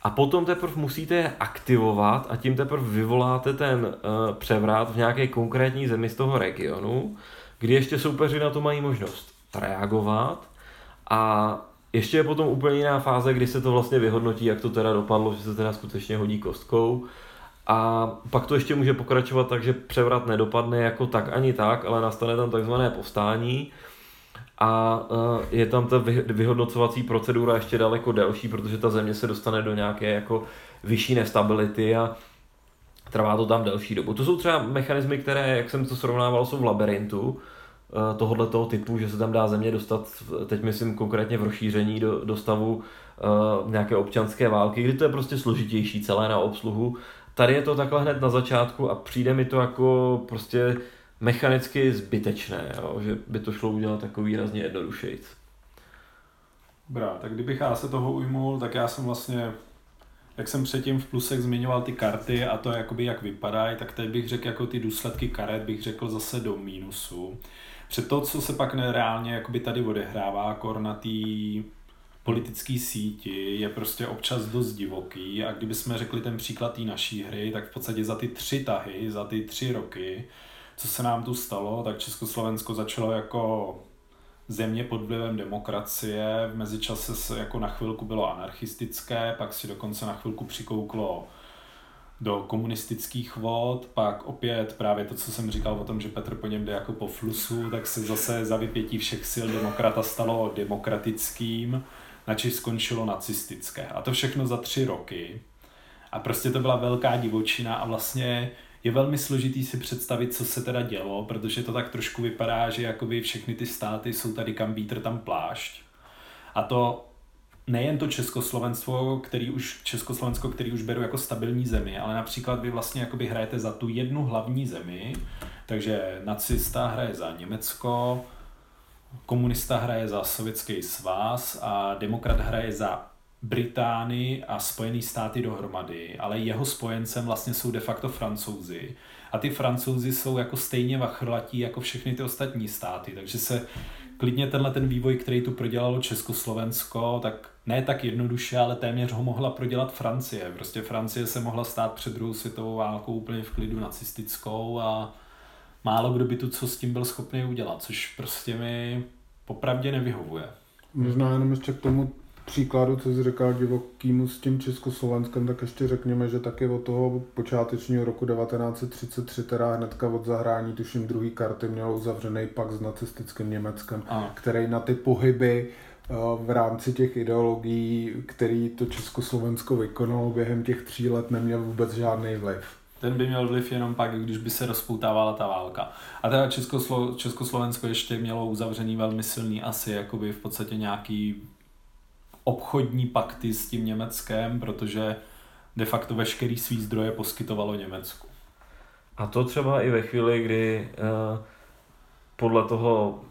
S1: a potom teprve musíte je aktivovat a tím teprve vyvoláte ten uh, převrat v nějaké konkrétní zemi z toho regionu, kdy ještě soupeři na to mají možnost reagovat a ještě je potom úplně jiná fáze, kdy se to vlastně vyhodnotí, jak to teda dopadlo, že se teda skutečně hodí kostkou. A pak to ještě může pokračovat tak, že převrat nedopadne jako tak ani tak, ale nastane tam takzvané povstání, a e, je tam ta vyhodnocovací procedura ještě daleko delší, protože ta země se dostane do nějaké jako vyšší nestability a trvá to tam delší dobu. To jsou třeba mechanismy, které, jak jsem to srovnával, jsou v labirintu tohohle toho typu, že se tam dá země dostat, teď myslím konkrétně v rozšíření do, do stavu uh, nějaké občanské války, kdy to je prostě složitější celé na obsluhu. Tady je to takhle hned na začátku a přijde mi to jako prostě mechanicky zbytečné, jo? že by to šlo udělat jako výrazně jednodušejc.
S2: Dobrá, tak kdybych já se toho ujmul, tak já jsem vlastně, jak jsem předtím v plusech zmiňoval ty karty a to jakoby jak vypadají, tak teď bych řekl jako ty důsledky karet bych řekl zase do mínusu. Před to, co se pak nereálně jakoby tady odehrává, kor na té politické síti je prostě občas dost divoký. A kdybychom řekli ten příklad té naší hry, tak v podstatě za ty tři tahy, za ty tři roky co se nám tu stalo, tak Československo začalo jako země pod vlivem demokracie, v mezičase se jako na chvilku bylo anarchistické, pak si dokonce na chvilku přikouklo do komunistických vod, pak opět právě to, co jsem říkal o tom, že Petr po něm jde jako po flusu, tak se zase za vypětí všech sil demokrata stalo demokratickým, načež skončilo nacistické. A to všechno za tři roky. A prostě to byla velká divočina a vlastně je velmi složitý si představit, co se teda dělo, protože to tak trošku vypadá, že jakoby všechny ty státy jsou tady kam vítr, tam plášť. A to nejen to Československo, který už, Československo, který už beru jako stabilní zemi, ale například vy vlastně jakoby hrajete za tu jednu hlavní zemi, takže nacista hraje za Německo, komunista hraje za Sovětský svaz a demokrat hraje za Británii a Spojené státy dohromady, ale jeho spojencem vlastně jsou de facto francouzi. A ty francouzi jsou jako stejně vachrlatí jako všechny ty ostatní státy, takže se klidně tenhle ten vývoj, který tu prodělalo Československo, tak ne tak jednoduše, ale téměř ho mohla prodělat Francie. Prostě Francie se mohla stát před druhou světovou válkou úplně v klidu nacistickou a málo kdo by tu co s tím byl schopný udělat, což prostě mi popravdě nevyhovuje.
S3: Možná jenom ještě k tomu příkladu, co jsi říkal divokýmu s tím Československem, tak ještě řekněme, že taky od toho počátečního roku 1933, teda hnedka od zahrání, tuším druhý karty, měl uzavřený pak s nacistickým Německem, a. který na ty pohyby eh, v rámci těch ideologií, který to Československo vykonalo během těch tří let, neměl vůbec žádný vliv.
S2: Ten by měl vliv jenom pak, když by se rozpoutávala ta válka. A teda Českoslo- Československo ještě mělo uzavřený velmi silný asi jakoby v podstatě nějaký obchodní pakty s tím Německem, protože de facto veškerý svý zdroje poskytovalo Německu.
S1: A to třeba i ve chvíli, kdy uh, podle toho,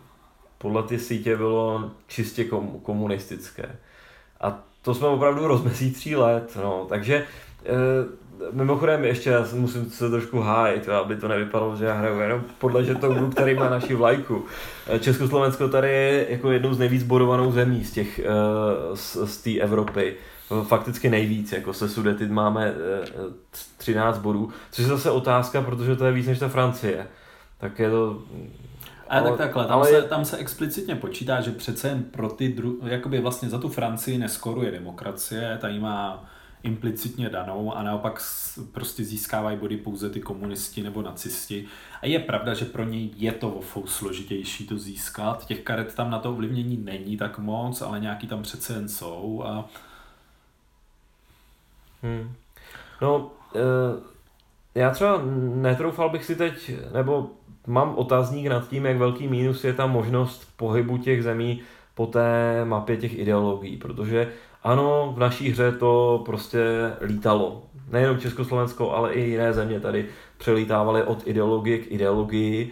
S1: podle ty sítě bylo čistě kom, komunistické. A to jsme opravdu rozmezí tří let, no, takže e, Mimochodem ještě já musím se trošku hájit, aby to nevypadalo, že já hraju jenom podle žetonu, který má naši vlajku. Eh, Československo tady je jako jednou z nejvíc bodovanou zemí z těch, z, z té Evropy fakticky nejvíc, jako se Sudety máme 13 bodů, což je zase otázka, protože to je víc než ta Francie. Tak je to
S2: ale, ale tak takhle, tam, ale... se, tam se explicitně počítá, že přece jen pro ty, dru, jakoby vlastně za tu Francii neskoruje demokracie, ta jí má implicitně danou a naopak prostě získávají body pouze ty komunisti nebo nacisti. A je pravda, že pro něj je to o složitější to získat. Těch karet tam na to ovlivnění není tak moc, ale nějaký tam přece jen jsou. A...
S1: Hmm. No, e, já třeba netroufal bych si teď, nebo mám otazník nad tím, jak velký mínus je ta možnost pohybu těch zemí po té mapě těch ideologií, protože ano, v naší hře to prostě lítalo. Nejenom Československo, ale i jiné země tady přelítávaly od ideologie k ideologii.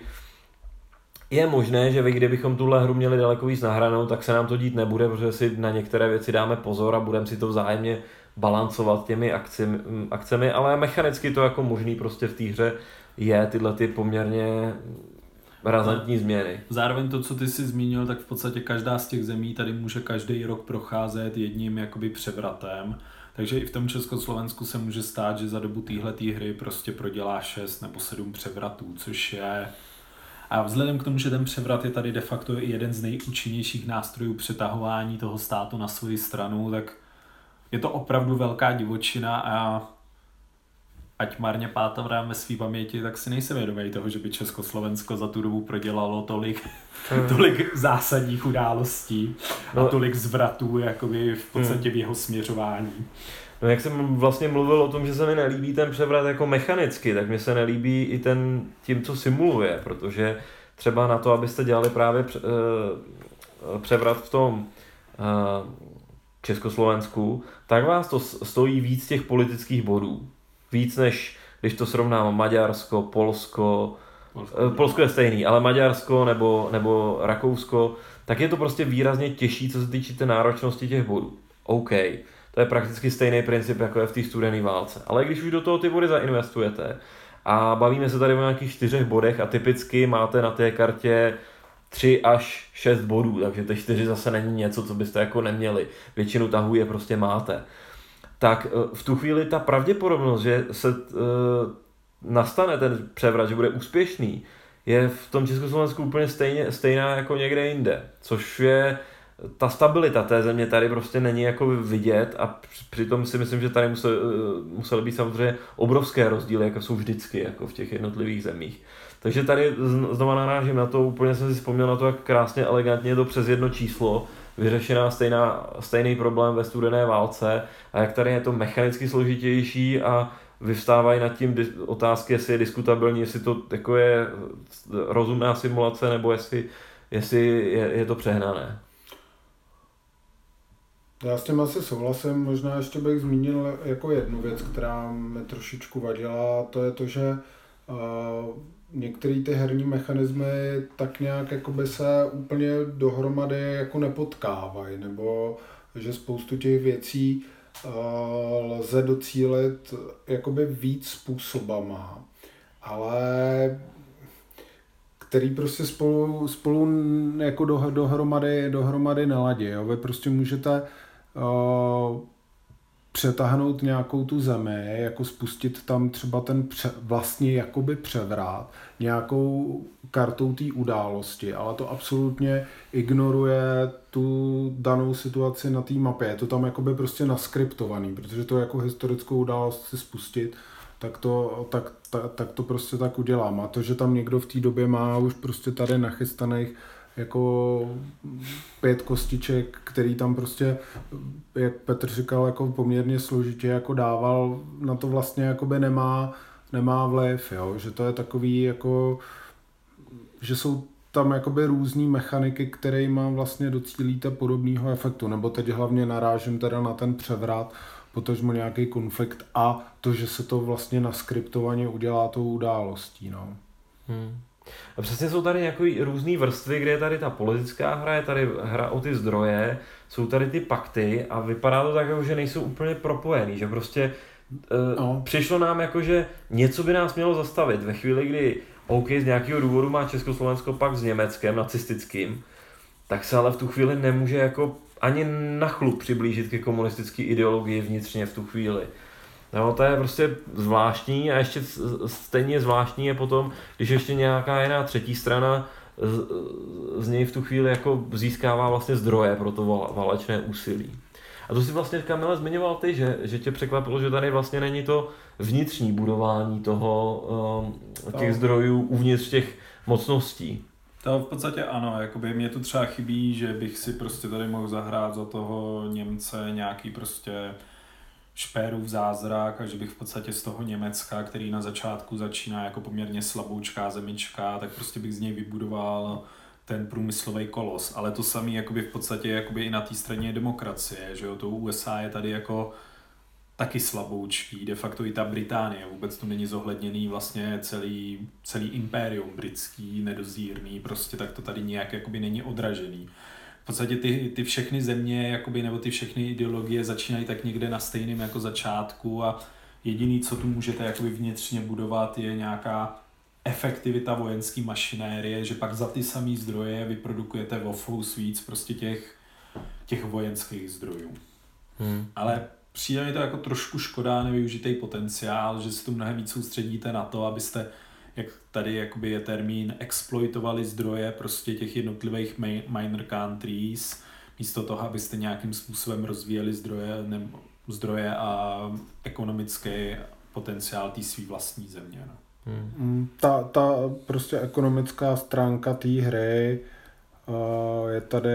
S1: Je možné, že vy, kdybychom tuhle hru měli daleko víc nahranou, tak se nám to dít nebude, protože si na některé věci dáme pozor a budeme si to vzájemně balancovat těmi akcemi, akcemi, ale mechanicky to jako možný prostě v té hře je tyhle ty poměrně razantní změny.
S2: Zároveň to, co ty jsi zmínil, tak v podstatě každá z těch zemí tady může každý rok procházet jedním jakoby převratem. Takže i v tom Československu se může stát, že za dobu téhle hry prostě prodělá 6 nebo 7 převratů, což je a vzhledem k tomu, že ten převrat je tady de facto jeden z nejúčinnějších nástrojů přetahování toho státu na svoji stranu, tak je to opravdu velká divočina a ať marně pátavráme svý paměti, tak si nejsem vědomý toho, že by Československo za tu dobu prodělalo tolik, hmm. (laughs) tolik zásadních událostí a no. tolik zvratů jakoby v podstatě hmm. v jeho směřování.
S1: No jak jsem vlastně mluvil o tom, že se mi nelíbí ten převrat jako mechanicky, tak mi se nelíbí i ten tím, co simuluje, protože třeba na to, abyste dělali právě eh, převrat v tom eh, Československu, tak vás to stojí víc těch politických bodů víc než když to srovnám Maďarsko, Polsko, Polsko, eh, Polsko je stejný, ale Maďarsko nebo, nebo Rakousko, tak je to prostě výrazně těžší, co se týče té náročnosti těch bodů. OK, to je prakticky stejný princip, jako je v té studené válce. Ale když už do toho ty body zainvestujete a bavíme se tady o nějakých čtyřech bodech a typicky máte na té kartě 3 až 6 bodů, takže ty 4 zase není něco, co byste jako neměli. Většinu tahů je prostě máte tak eh, v tu chvíli ta pravděpodobnost, že se uh, nastane ten převrat, že bude úspěšný, je v tom Československu úplně stejně, stejná jako někde jinde, což je ta stabilita té země tady prostě není jako vidět a přitom si myslím, že tady musel, eh, musely být samozřejmě obrovské rozdíly, jako jsou vždycky jako v těch jednotlivých zemích. Takže tady znova narážím na to, úplně jsem si vzpomněl na to, jak krásně, elegantně je to přes jedno číslo, vyřešená stejná, stejný problém ve studené válce a jak tady je to mechanicky složitější a vyvstávají nad tím otázky, jestli je diskutabilní, jestli to jako je rozumná simulace nebo jestli, jestli je, je to přehnané.
S3: Já s tím asi souhlasím, možná ještě bych zmínil jako jednu věc, která mi trošičku vadila, to je to, že uh, některé ty herní mechanismy tak nějak jakoby se úplně dohromady jako nepotkávají, nebo že spoustu těch věcí uh, lze docílit jakoby víc způsobama, ale který prostě spolu, spolu jako do, dohromady, dohromady neladí. Jo? Vy prostě můžete uh, přetáhnout nějakou tu zemi, jako spustit tam třeba ten pře, vlastně jakoby převrat nějakou kartou té události, ale to absolutně ignoruje tu danou situaci na té mapě. Je to tam jakoby prostě naskriptovaný, protože to jako historickou událost si spustit, tak to, tak, tak, tak to prostě tak udělám. A to, že tam někdo v té době má už prostě tady nachystaných jako pět kostiček, který tam prostě, jak Petr říkal, jako poměrně složitě jako dával, na to vlastně jakoby nemá, nemá vliv, jo? že to je takový jako, že jsou tam jakoby různý mechaniky, které mám vlastně docílíte podobného efektu, nebo teď hlavně narážím teda na ten převrat, potažmo nějaký konflikt a to, že se to vlastně naskriptovaně udělá tou událostí. No.
S1: Hmm. A přesně jsou tady nějaké různé vrstvy, kde je tady ta politická hra, je tady hra o ty zdroje, jsou tady ty pakty a vypadá to tak, jako, že nejsou úplně propojený, že prostě uh, no. přišlo nám jako, že něco by nás mělo zastavit ve chvíli, kdy OK, z nějakého důvodu má Československo pak s Německem nacistickým, tak se ale v tu chvíli nemůže jako ani na chlup přiblížit ke komunistické ideologii vnitřně v tu chvíli. No, to je prostě zvláštní a ještě stejně zvláštní je potom, když ještě nějaká jiná třetí strana z, z něj v tu chvíli jako získává vlastně zdroje pro to válečné úsilí. A to si vlastně Kamila zmiňoval ty, že, že tě překvapilo, že tady vlastně není to vnitřní budování toho, um, těch zdrojů uvnitř těch mocností.
S2: To v podstatě ano, jakoby mě tu třeba chybí, že bych si prostě tady mohl zahrát za toho Němce nějaký prostě špérův zázrak a že bych v podstatě z toho Německa, který na začátku začíná jako poměrně slaboučká zemička, tak prostě bych z něj vybudoval ten průmyslový kolos. Ale to samé jakoby v podstatě jakoby i na té straně demokracie, že jo, to USA je tady jako taky slaboučký, de facto i ta Británie, vůbec to není zohledněný vlastně celý, celý impérium britský, nedozírný, prostě tak to tady nějak jakoby není odražený. V podstatě ty, ty všechny země, jakoby, nebo ty všechny ideologie začínají tak někde na stejném jako začátku a jediný, co tu můžete jakoby vnitřně budovat, je nějaká efektivita vojenské mašinérie, že pak za ty samé zdroje vyprodukujete o víc prostě těch, těch vojenských zdrojů. Hmm. Ale přijde mi to jako trošku škoda nevyužitý potenciál, že se tu mnohem víc soustředíte na to, abyste, jak tady jakoby je termín, exploitovali zdroje prostě těch jednotlivých minor countries, místo toho, abyste nějakým způsobem rozvíjeli zdroje, nebo zdroje a ekonomický potenciál té své vlastní země. No.
S3: Hmm. Ta, ta prostě ekonomická stránka té hry uh, je tady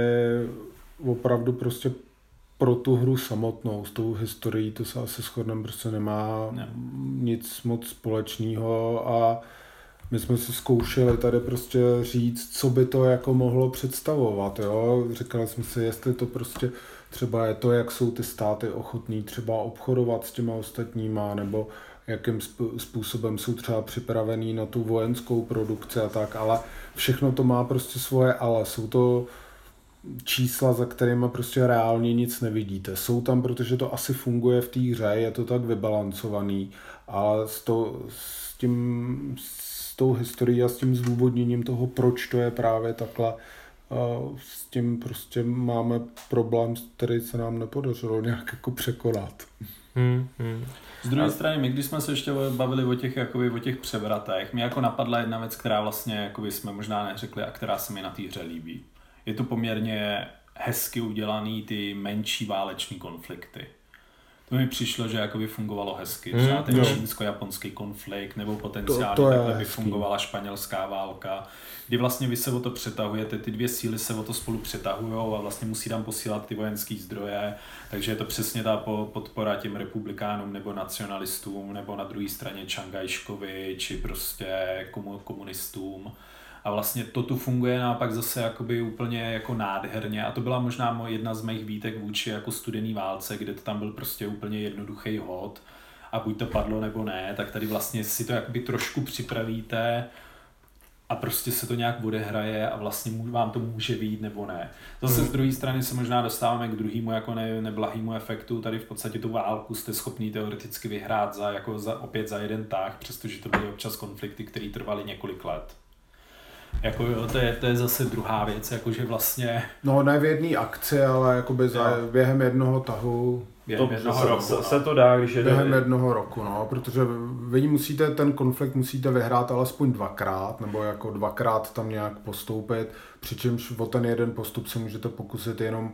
S3: opravdu prostě pro tu hru samotnou, s tou historií, to se asi shodneme, prostě nemá ne. nic moc společného a my jsme si zkoušeli tady prostě říct, co by to jako mohlo představovat, jo. Říkali jsme si, jestli to prostě třeba je to, jak jsou ty státy ochotní třeba obchodovat s těma ostatníma, nebo jakým způsobem jsou třeba připravený na tu vojenskou produkci a tak, ale všechno to má prostě svoje ale. Jsou to čísla, za kterými prostě reálně nic nevidíte. Jsou tam, protože to asi funguje v té hře, je to tak vybalancovaný, ale s, to, s, tím, s tou historií a s tím zdůvodněním toho, proč to je právě takhle, s tím prostě máme problém, který se nám nepodařilo nějak jako překonat. Hmm,
S2: hmm. Z druhé a... strany, my když jsme se ještě bavili o těch, jakoby, o těch převratech, mě jako napadla jedna věc, která vlastně jakoby jsme možná neřekli a která se mi na té hře líbí je to poměrně hezky udělaný ty menší váleční konflikty. To mi přišlo, že jakoby fungovalo hezky. Hmm, Třeba ten čínsko-japonský konflikt, nebo potenciálně to, to takhle by fungovala španělská válka, kdy vlastně vy se o to přetahujete, ty dvě síly se o to spolu přetahují a vlastně musí tam posílat ty vojenské zdroje, takže je to přesně ta podpora těm republikánům nebo nacionalistům, nebo na druhé straně Čangajškovi, či prostě komunistům a vlastně to tu funguje naopak zase jakoby úplně jako nádherně a to byla možná jedna z mých výtek vůči jako studený válce, kde to tam byl prostě úplně jednoduchý hod a buď to padlo nebo ne, tak tady vlastně si to jakoby trošku připravíte a prostě se to nějak odehraje a vlastně vám to může být nebo ne. Zase hmm. z druhé strany se možná dostáváme k druhému jako ne, neblahému efektu. Tady v podstatě tu válku jste schopný teoreticky vyhrát za, jako za, opět za jeden tah, přestože to byly občas konflikty, které trvaly několik let. Jako jo, to je, to je zase druhá věc, jakože vlastně...
S3: No ne v jedné akci, ale jakoby za, během jednoho tahu
S1: během to, jednoho se, roku, se, no. se to dá, když je
S3: Během jednoho roku, no, protože vy musíte, ten konflikt musíte vyhrát alespoň dvakrát, nebo jako dvakrát tam nějak postoupit, přičemž o ten jeden postup se můžete pokusit jenom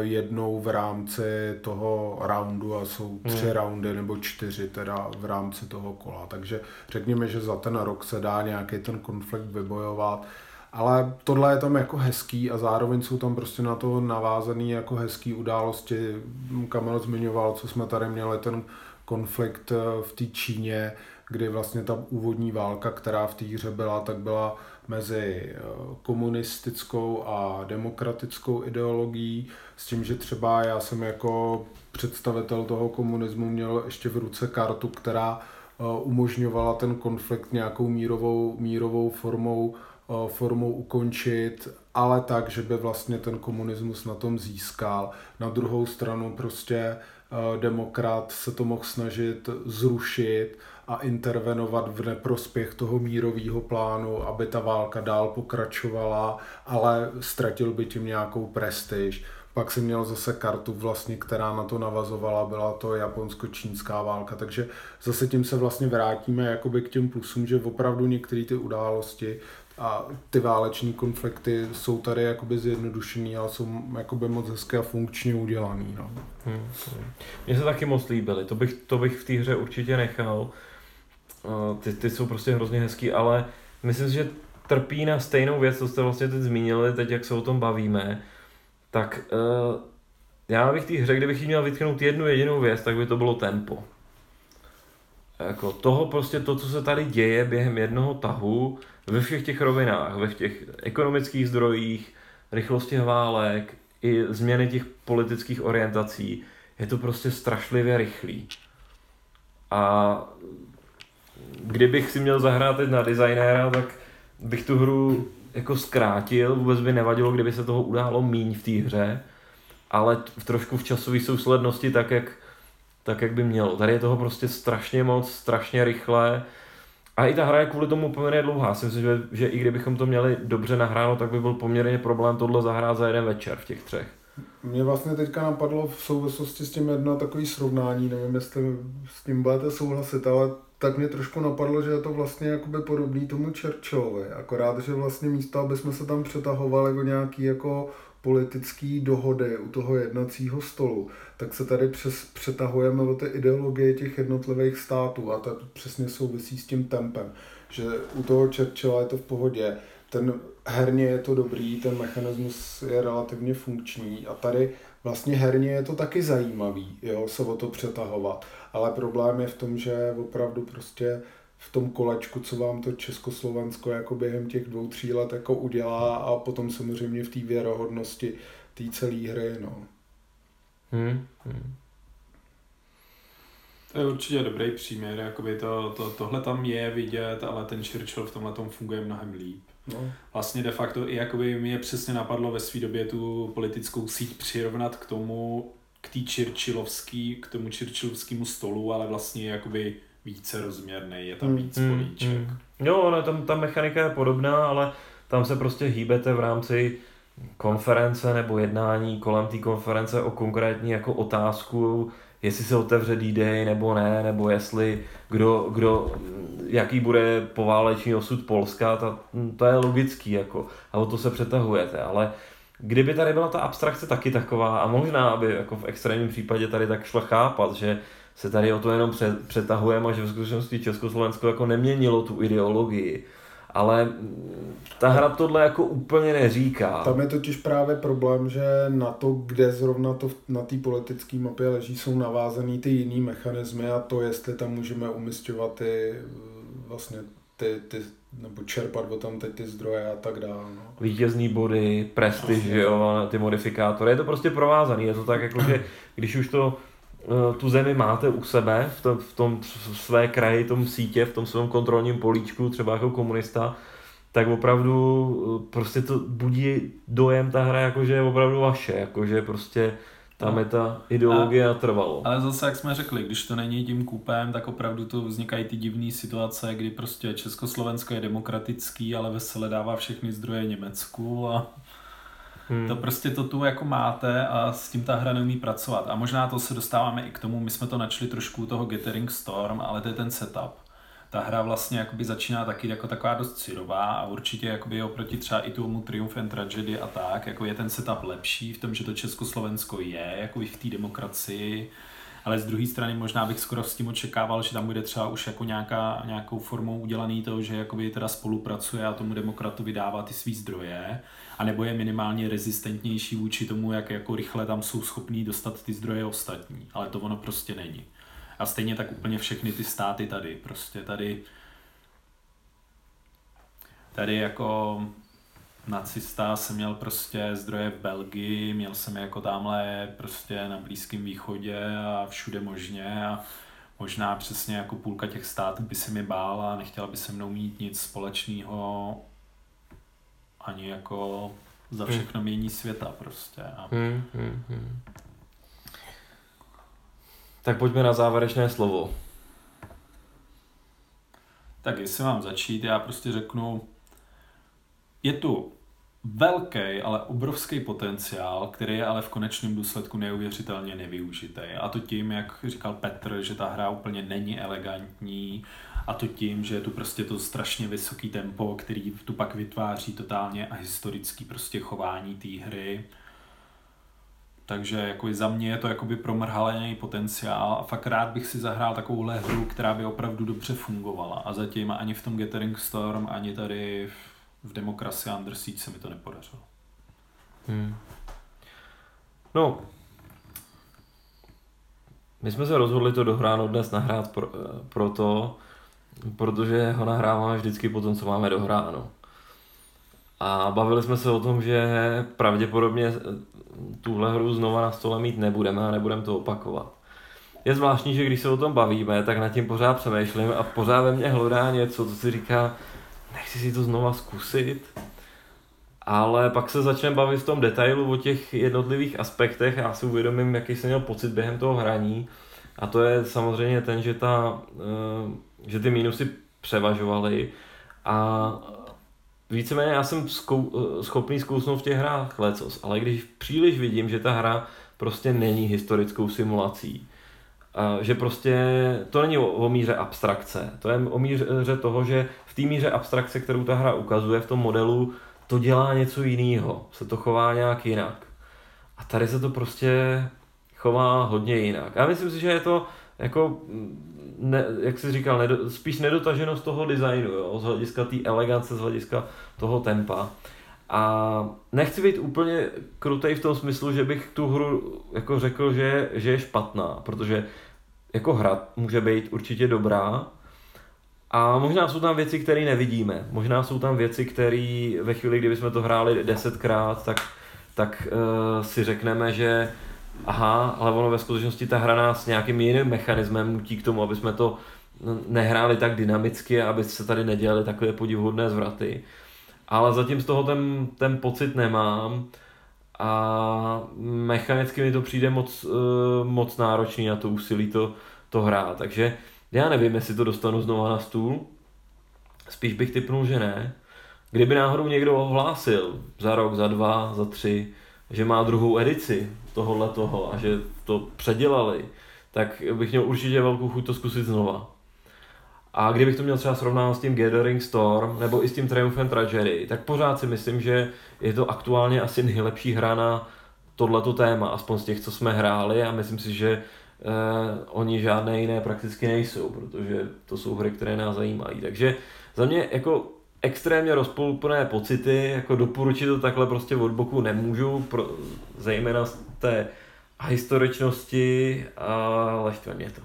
S3: jednou v rámci toho roundu a jsou tři hmm. roundy nebo čtyři teda v rámci toho kola. Takže řekněme, že za ten rok se dá nějaký ten konflikt vybojovat. Ale tohle je tam jako hezký a zároveň jsou tam prostě na to navázané jako hezký události. Kamel zmiňoval, co jsme tady měli, ten konflikt eh, v té Číně, kdy vlastně ta úvodní válka, která v té hře byla, tak byla mezi eh, komunistickou a demokratickou ideologií, s tím, že třeba já jsem jako představitel toho komunismu měl ještě v ruce kartu, která eh, umožňovala ten konflikt nějakou mírovou, mírovou formou, formou ukončit, ale tak, že by vlastně ten komunismus na tom získal. Na druhou stranu prostě demokrat se to mohl snažit zrušit a intervenovat v neprospěch toho mírového plánu, aby ta válka dál pokračovala, ale ztratil by tím nějakou prestiž. Pak si měl zase kartu vlastně, která na to navazovala, byla to japonsko-čínská válka, takže zase tím se vlastně vrátíme jakoby k těm plusům, že opravdu některé ty události a ty váleční konflikty jsou tady jakoby zjednodušený, ale jsou jakoby moc hezké a funkčně udělaný. No. Hmm,
S1: hmm. Mně se taky moc líbily, to bych, to bych v té hře určitě nechal. Ty, ty jsou prostě hrozně hezký, ale myslím si, že trpí na stejnou věc, co jste vlastně teď zmínili, teď jak se o tom bavíme, tak uh, já bych té hře, kdybych jí měl vytknout jednu jedinou věc, tak by to bylo tempo. Jako toho prostě to, co se tady děje během jednoho tahu, ve všech těch rovinách, ve těch ekonomických zdrojích, rychlosti válek, i změny těch politických orientací, je to prostě strašlivě rychlý. A kdybych si měl zahrát teď na designéra, tak bych tu hru jako zkrátil, vůbec by nevadilo, kdyby se toho událo míň v té hře, ale v trošku v časové souslednosti tak jak, tak, jak by mělo. Tady je toho prostě strašně moc, strašně rychle, a i ta hra je kvůli tomu poměrně dlouhá. Si myslím, že, že i kdybychom to měli dobře nahráno, tak by byl poměrně problém tohle zahrát za jeden večer v těch třech.
S3: Mě vlastně teďka napadlo v souvislosti s tím jedno takový srovnání, nevím, jestli s tím budete souhlasit, ale tak mě trošku napadlo, že je to vlastně jakoby podobný tomu Churchillovi, akorát, že vlastně místo, aby jsme se tam přetahovali o nějaký jako politické dohody u toho jednacího stolu, tak se tady přes, přetahujeme o ty ideologie těch jednotlivých států a to přesně souvisí s tím tempem, že u toho Churchilla je to v pohodě, ten herně je to dobrý, ten mechanismus je relativně funkční a tady vlastně herně je to taky zajímavý, jo, se o to přetahovat, ale problém je v tom, že opravdu prostě v tom kolečku, co vám to Československo jako během těch dvou, tří let jako udělá a potom samozřejmě v té věrohodnosti té celé hry, no. Hmm, hmm.
S2: To je určitě dobrý příměr, jakoby to, to, tohle tam je vidět, ale ten Churchill v tomhle tom funguje mnohem líp. No. Vlastně de facto i jakoby mě přesně napadlo ve své době tu politickou síť přirovnat k tomu, k té Churchillovský, k tomu Churchillovskému stolu, ale vlastně jakoby více rozměrný, je tam hmm, víc hmm, políček. Hmm.
S1: Jo, no, tam ta mechanika je podobná, ale tam se prostě hýbete v rámci konference nebo jednání kolem té konference o konkrétní jako otázku, jestli se otevře D-Day nebo ne, nebo jestli kdo, kdo jaký bude poválečný osud Polska, to, to je logický jako, a o to se přetahujete, ale kdyby tady byla ta abstrakce taky taková a možná, aby jako v extrémním případě tady tak šlo chápat, že se tady o to jenom přetahujeme a že v skutečnosti Československo jako neměnilo tu ideologii. Ale ta hra tohle jako úplně neříká.
S3: Tam je totiž právě problém, že na to, kde zrovna to na té politické mapě leží, jsou navázané ty jiný mechanismy a to, jestli tam můžeme umistovat ty vlastně ty, ty nebo čerpat o tam teď ty zdroje a tak dále. No.
S1: Vítězný body, prestiž, jo, ty modifikátory, je to prostě provázaný, je to tak jako, že (clears throat) když už to Eh, tu zemi máte u sebe, v tom, v tom své kraji, tom sítě, v tom svém kontrolním políčku, třeba jako komunista, tak opravdu eh, prostě to budí dojem ta hra, jako že je opravdu vaše, jako že prostě tam je ta ideologie a, trvalo.
S2: Ale zase, jak jsme řekli, když to není tím kupem, tak opravdu tu vznikají ty divné situace, kdy prostě Československo je demokratický, ale vesele dává všechny zdroje Německu a Hmm. To prostě to tu jako máte a s tím ta hra neumí pracovat. A možná to se dostáváme i k tomu, my jsme to načli trošku u toho Gathering Storm, ale to je ten setup. Ta hra vlastně jakoby začíná taky jako taková dost syrová a určitě jakoby oproti třeba i tomu Triumph and Tragedy a tak, jako je ten setup lepší v tom, že to Československo je, jako v té demokracii, ale z druhé strany možná bych skoro s tím očekával, že tam bude třeba už jako nějaká, nějakou formou udělaný to, že jakoby teda spolupracuje a tomu demokratu vydává ty svý zdroje, anebo je minimálně rezistentnější vůči tomu, jak jako rychle tam jsou schopní dostat ty zdroje ostatní, ale to ono prostě není. A stejně tak úplně všechny ty státy tady, prostě tady tady jako nacista jsem měl prostě zdroje v Belgii, měl jsem jako tamhle prostě na Blízkém východě a všude možně a možná přesně jako půlka těch států by se mi bála a nechtěla by se mnou mít nic společného ani jako za všechno mění světa prostě. A...
S1: Hmm, hmm, hmm. Tak pojďme na závěrečné slovo.
S2: Tak jestli mám začít, já prostě řeknu, je tu velký, ale obrovský potenciál, který je ale v konečném důsledku neuvěřitelně nevyužitý. A to tím, jak říkal Petr, že ta hra úplně není elegantní, a to tím, že je tu prostě to strašně vysoký tempo, který tu pak vytváří totálně a historický prostě chování té hry. Takže jako za mě je to jakoby promrhalený potenciál a fakt rád bych si zahrál takovou hru, která by opravdu dobře fungovala. A zatím ani v tom Gathering Storm, ani tady v Democracy Under Siege se mi to nepodařilo.
S1: Hmm. No, my jsme se rozhodli to dohráno dnes nahrát pro, proto, protože ho nahráváme vždycky po tom, co máme dohráno. A bavili jsme se o tom, že pravděpodobně tuhle hru znova na stole mít nebudeme a nebudeme to opakovat. Je zvláštní, že když se o tom bavíme, tak nad tím pořád přemýšlím a pořád ve mně hledá něco, co si říká, nechci si to znova zkusit. Ale pak se začneme bavit v tom detailu o těch jednotlivých aspektech a já si uvědomím, jaký jsem měl pocit během toho hraní. A to je samozřejmě ten, že, ta, eh, že ty mínusy převažovaly a víceméně já jsem zkou, eh, schopný zkousnout v těch hrách lecos, ale když příliš vidím, že ta hra prostě není historickou simulací, že prostě to není o, o míře abstrakce, to je o míře toho, že v té míře abstrakce, kterou ta hra ukazuje v tom modelu, to dělá něco jiného, se to chová nějak jinak. A tady se to prostě chová hodně jinak. Já myslím si, že je to jako, ne, jak jsi říkal, nedo, spíš nedotaženost toho designu, jo, z hlediska té elegance, z hlediska toho tempa. A nechci být úplně krutej v tom smyslu, že bych tu hru jako řekl, že, že je špatná, protože jako hra může být určitě dobrá, a možná jsou tam věci, které nevidíme. Možná jsou tam věci, které ve chvíli, kdy jsme to hráli desetkrát, tak, tak uh, si řekneme, že aha, ale ono ve skutečnosti ta hra nás nějakým jiným mechanismem nutí k tomu, aby jsme to nehráli tak dynamicky, aby se tady nedělali takové podivhodné zvraty. Ale zatím z toho ten, ten pocit nemám a mechanicky mi to přijde moc, uh, moc náročný na to úsilí to, to hrát. Takže já nevím, jestli to dostanu znova na stůl. Spíš bych typnul, že ne. Kdyby náhodou někdo ohlásil za rok, za dva, za tři, že má druhou edici tohohle toho a že to předělali, tak bych měl určitě velkou chuť to zkusit znova. A kdybych to měl třeba srovnávat s tím Gathering Storm nebo i s tím Triumphant Tragedy, tak pořád si myslím, že je to aktuálně asi nejlepší hra na tohleto téma, aspoň z těch, co jsme hráli a myslím si, že eh, oni žádné jiné prakticky nejsou, protože to jsou hry, které nás zajímají. Takže za mě jako extrémně rozpolupné pocity, jako doporučit to takhle prostě od boku nemůžu, pro, zejména z té historičnosti, ale štve mě to.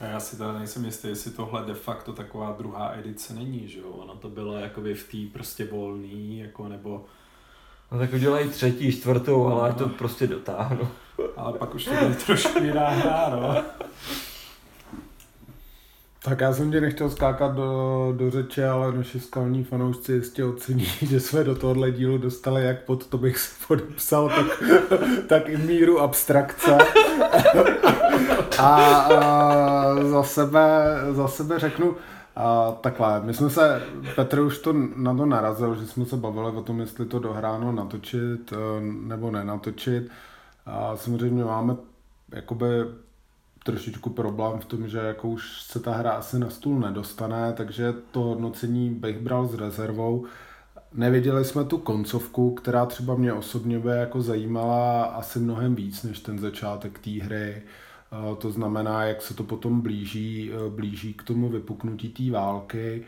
S2: A já si teda nejsem jistý, jestli tohle de facto taková druhá edice není, že jo? Ono to bylo jakoby v té prostě volný, jako nebo...
S1: No tak udělají třetí, čtvrtou, ale no, to prostě dotáhnu.
S2: Ale pak už to bude trošku jiná hra, no. (laughs)
S3: Tak já jsem tě nechtěl skákat do, do řeče, ale naši skalní fanoušci jistě ocení, (laughs) že jsme do tohohle dílu dostali jak pod to bych se podepsal, tak, (laughs) tak i míru abstrakce. (laughs) a, a za, sebe, za sebe řeknu, a takhle, my jsme se, Petr už to na to narazil, že jsme se bavili o tom, jestli to dohráno natočit eh, nebo nenatočit. A samozřejmě máme jakoby trošičku problém v tom, že jako už se ta hra asi na stůl nedostane, takže to hodnocení bych bral s rezervou. Neviděli jsme tu koncovku, která třeba mě osobně by jako zajímala asi mnohem víc než ten začátek té hry. To znamená, jak se to potom blíží, blíží k tomu vypuknutí té války.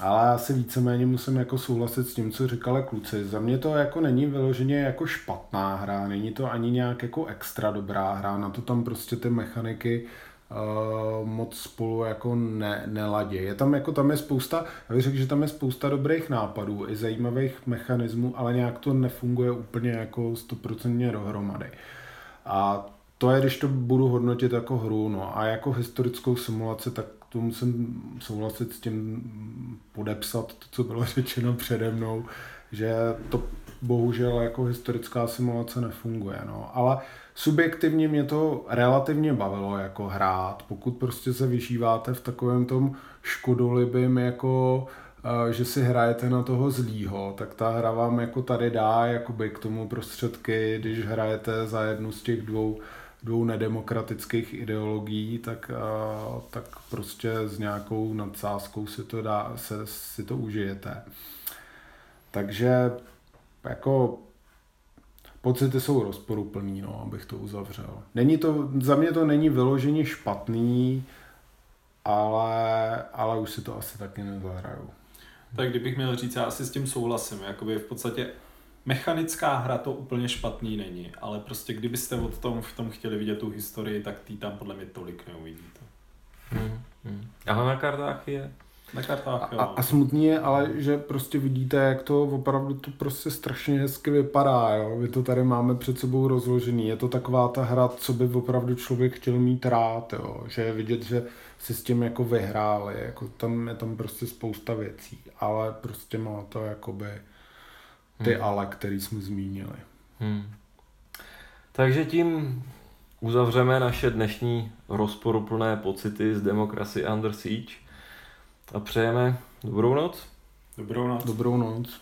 S3: Ale asi víceméně musím jako souhlasit s tím, co říkali kluci. Za mě to jako není vyloženě jako špatná hra, není to ani nějak jako extra dobrá hra, na to tam prostě ty mechaniky uh, moc spolu jako ne, neladě. Je tam jako, tam je spousta, já bych řekl, že tam je spousta dobrých nápadů, i zajímavých mechanismů, ale nějak to nefunguje úplně jako stoprocentně dohromady. A to je, když to budu hodnotit jako hru, no a jako historickou simulaci, tak to musím souhlasit s tím podepsat to, co bylo (laughs) řečeno přede mnou, že to bohužel jako historická simulace nefunguje, no, ale subjektivně mě to relativně bavilo jako hrát, pokud prostě se vyžíváte v takovém tom škodolibým jako že si hrajete na toho zlýho, tak ta hra vám jako tady dá jakoby k tomu prostředky, když hrajete za jednu z těch dvou, dvou nedemokratických ideologií, tak, tak prostě s nějakou nadsázkou si to, dá, se, si to užijete. Takže jako pocity jsou rozporuplný, no, abych to uzavřel. Není to, za mě to není vyloženě špatný, ale, ale už si to asi taky nezahraju.
S2: Tak kdybych měl říct, já asi s tím souhlasím. Jakoby v podstatě mechanická hra to úplně špatný není, ale prostě kdybyste od tom v tom chtěli vidět tu historii, tak tý tam podle mě tolik neuvidíte.
S1: Hmm, hmm. Ale na kartách je
S2: na kartách,
S3: jo. A, a smutný je ale, že prostě vidíte, jak to opravdu to prostě strašně hezky vypadá, jo. My to tady máme před sebou rozložený. Je to taková ta hra, co by opravdu člověk chtěl mít rád, jo. Že je vidět, že si s tím jako vyhráli, jako tam je tam prostě spousta věcí, ale prostě má to jakoby ty hmm. ale, který jsme zmínili. Hmm.
S1: Takže tím uzavřeme naše dnešní rozporuplné pocity z Democracy Under Siege a přejeme dobrou noc.
S2: Dobrou noc.
S3: Dobrou noc.